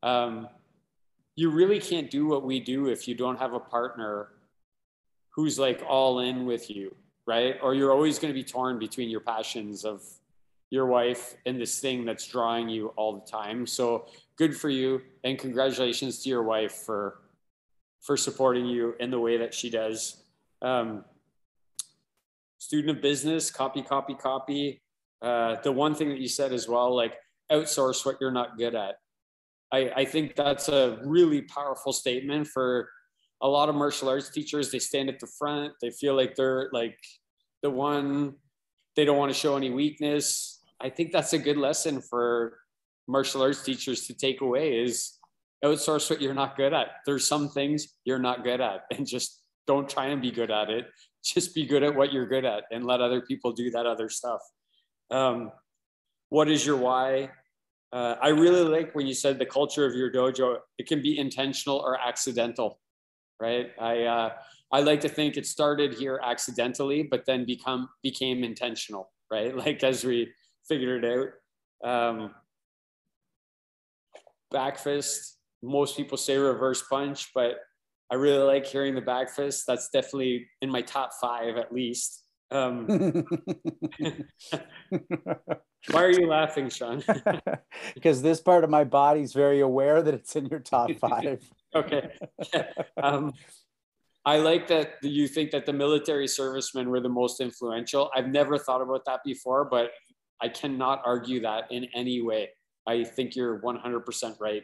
Um, you really can't do what we do if you don't have a partner who's like all in with you, right? Or you're always going to be torn between your passions of your wife and this thing that's drawing you all the time. So good for you and congratulations to your wife for for supporting you in the way that she does. Um, student of business, copy, copy, copy. Uh, the one thing that you said as well, like outsource what you're not good at. I, I think that's a really powerful statement for a lot of martial arts teachers. They stand at the front. They feel like they're like the one, they don't want to show any weakness. I think that's a good lesson for martial arts teachers to take away is outsource what you're not good at. There's some things you're not good at and just don't try and be good at it just be good at what you're good at and let other people do that other stuff. Um, what is your why? Uh, I really like when you said the culture of your dojo. It can be intentional or accidental, right? I uh, I like to think it started here accidentally, but then become became intentional, right? (laughs) Like as we figured it out. Um, back fist. Most people say reverse punch, but I really like hearing the back fist. That's definitely in my top five at least. Um, (laughs) why are you laughing, Sean? (laughs) Because this part of my body's very aware that it's in your top (laughs) five. okay. Um, I like that you think that the military servicemen were the most influential. I've never thought about that before, but I cannot argue that in any way. I think you're 100% right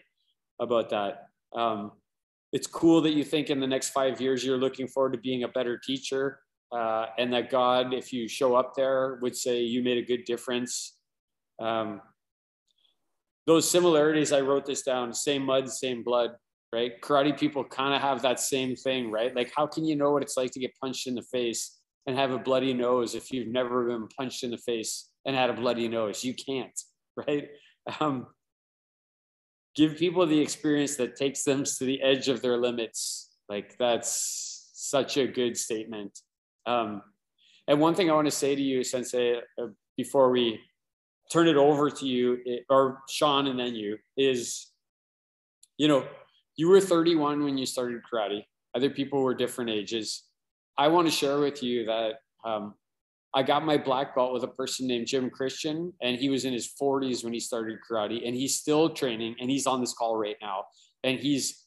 about that. Um, it's cool that you think in the next five years you're looking forward to being a better teacher, uh, and that God, if you show up there, would say you made a good difference. Um, those similarities, I wrote this down: same mud, same blood right? Karate people kind of have that same thing, right? Like, how can you know what it's like to get punched in the face and have a bloody nose if you've never been punched in the face and had a bloody nose? You can't, (laughs) right? Um, give people the experience that takes them to the edge of their limits. Like, that's such a good statement. Um, and one thing I want to say to you, Sensei, uh, before we turn it over to you, it, or Sean and then you, is, you know, you were 31 when you started karate. Other people were different ages. I want to share with you that um, I got my black belt with a person named Jim Christian, and he was in his 40s when he started karate, and he's still training, and he's on this call right now, and he's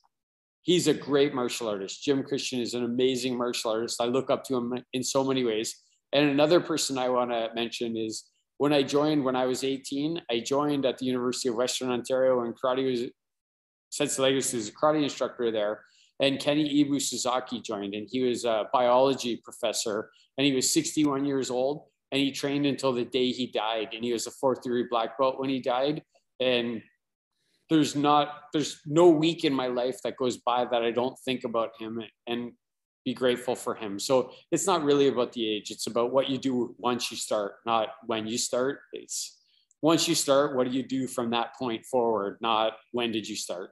he's a great martial artist. Jim Christian is an amazing martial artist. I look up to him in so many ways. And another person I want to mention is when I joined when I was 18, I joined at the University of Western Ontario, and karate was Sensei Legacy is a karate instructor there. And Kenny Ibu Suzaki joined, and he was a biology professor, and he was 61 years old, and he trained until the day he died, and he was a fourth degree black belt when he died. And there's not, there's no week in my life that goes by that I don't think about him and be grateful for him. So it's not really about the age; it's about what you do once you start, not when you start. It's once you start, what do you do from that point forward, not when did you start.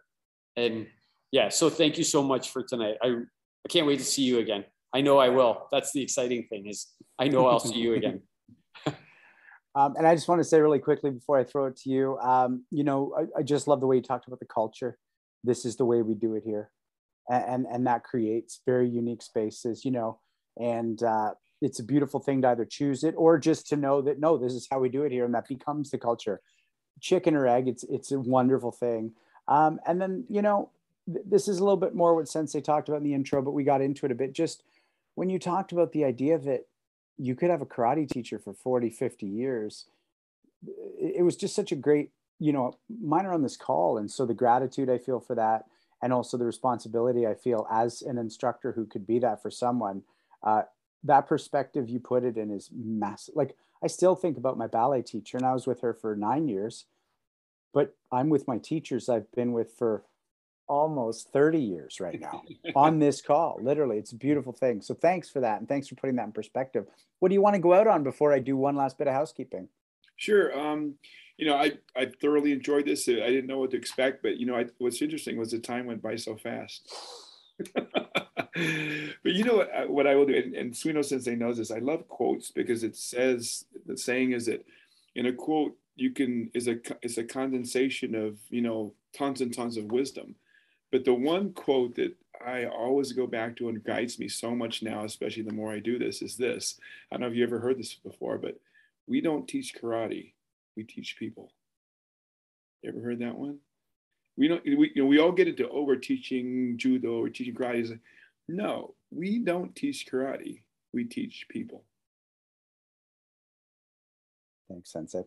And yeah, so thank you so much for tonight. I, I can't wait to see you again. I know I will. That's the exciting thing is I know I'll see you again. (laughs) (laughs) um, and I just want to say really quickly before I throw it to you, um, you know, I, I, just love the way you talked about the culture. This is the way we do it here. And, and, and that creates very unique spaces, you know, and uh, it's a beautiful thing to either choose it or just to know that, no, this is how we do it here. And that becomes the culture. Chicken or egg, it's, it's a wonderful thing. Um, and then, you know, th- this is a little bit more what Sensei talked about in the intro, but we got into it a bit. Just when you talked about the idea that you could have a karate teacher for 40, 50 years, it, was just such a great, you know, mine are on this call. And so the gratitude I feel for that, and also the responsibility I feel as an instructor who could be that for someone, uh, that perspective you put it in is massive. Like I still think about my ballet teacher, and I was with her for nine years but I'm with my teachers I've been with for almost 30 years right now (laughs) on this call. Literally, it's a beautiful thing. So thanks for that. And thanks for putting that in perspective. What do you want to go out on before I do one last bit of housekeeping? Sure. Um, you know, I, I thoroughly enjoyed this. I didn't know what to expect, but you know, I, what's interesting was the time went by so fast. (laughs) but you know what, what I will do, and, and Suino Sensei knows this, I love quotes because it says, the saying is that in a quote, you can is a is a condensation of you know tons and tons of wisdom but the one quote that i always go back to and guides me so much now especially the more i do this is this. I don't know if you ever heard this before but we don't teach karate. We teach people. You ever heard that one? We don't we, you know, we all get into over teaching judo or teaching karate. No we don't teach karate. We teach people. Thanks sensei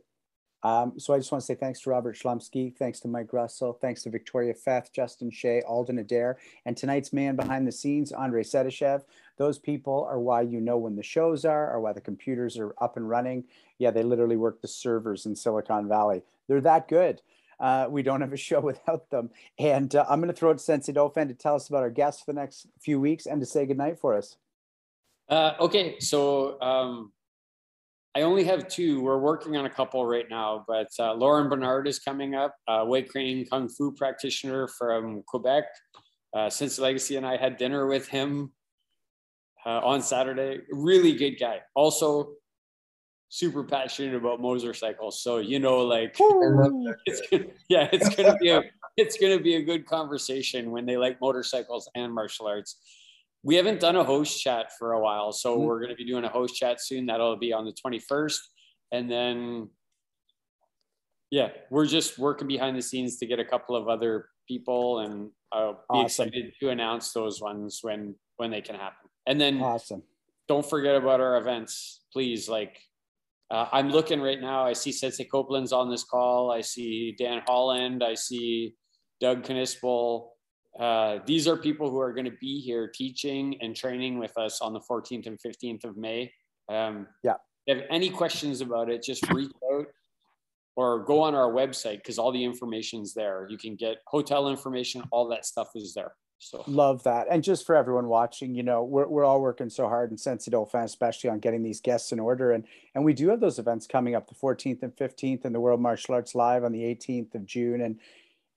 um, so I just want to say thanks to Robert Schlumsky, thanks to Mike Russell, thanks to Victoria Feth, Justin Shea, Alden Adair, and tonight's man behind the scenes, Andrei Sedyshev. Those people are why you know when the shows are, or why the computers are up and running. Yeah, they literally work the servers in Silicon Valley. They're that good. Uh, we don't have a show (laughs) without them. And uh, I'm going to throw it to Sensei Dauphin to tell us about our guests for the next few weeks and to say goodnight for us. Uh, okay, so um, I only have two. We're working on a couple right now, but uh, Lauren Bernard is coming up, uh, White Crane Kung Fu practitioner from Quebec. Uh, Sensei Legacy and I had dinner with him uh, on Saturday. Really good guy. Also, super passionate about motorcycles. So you know, like, it's gonna, yeah, it's gonna be a it's gonna be a good conversation when they like motorcycles and martial arts. We haven't done a host chat for a while, so mm-hmm. we're gonna be doing a host chat soon. That'll be on the twenty first, and then yeah, we're just working behind the scenes to get a couple of other people, and I'll be awesome. excited to announce those ones when when they can happen. And then awesome. Don't forget about our events, please. Like uh, I'm looking right now. I see Sensei Copeland's on this call. I see Dan Holland. I see Doug Knispel. Uh, these are people who are going to be here teaching and training with us on the 14th and 15th of May. Um, yeah. If you have any questions about it, just reach out or go on our website because all the information's there. You can get hotel information, all that stuff is there. So love that. And just for everyone watching, you know, we're, we're all working so hard in Sensei Dauphin, especially on getting these guests in order. And and we do have those events coming up the 14th and 15th and the World Martial Arts Live on the 18th of June. And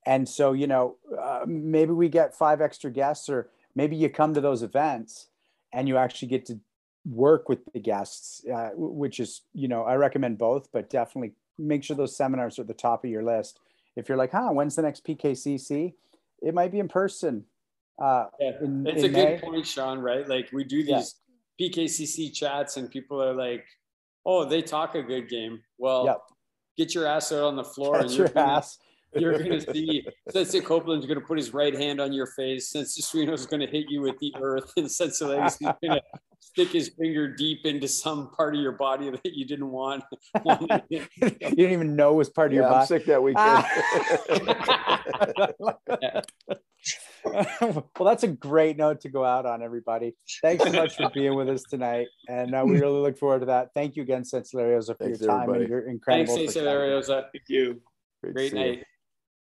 and so, you know, uh, maybe we get five extra guests or maybe you come to those events and you actually get to work with the guests, uh, which is, you know, I recommend both, but definitely make sure those seminars are at the top of your list. If you're like, huh, when's the next PKCC? It might be in person uh, yeah, in, it's in a May. good point, Sean. Right? Like we do these yeah. PKCC chats, and people are like, "Oh, they talk a good game." Well, yep. get your ass out on the floor Get and your ass. You're going to see Sensei Copeland's going to put his right hand on your face. Sensei Suino's going to hit you with the earth, and Sensei Legacy's going to stick his finger deep into some part of your body that you didn't want. (laughs) you didn't even know was part of yeah, your body. I'm sick that weekend. (laughs) well, that's a great note to go out on, everybody. Thanks so much for being with us tonight. And uh, we (laughs) really look forward to that. Thank you again, Sensei Larioza, for Thanks, your time everybody. and your incredible Thanks, Sensei Larioza. Thank you. Great, great night. You.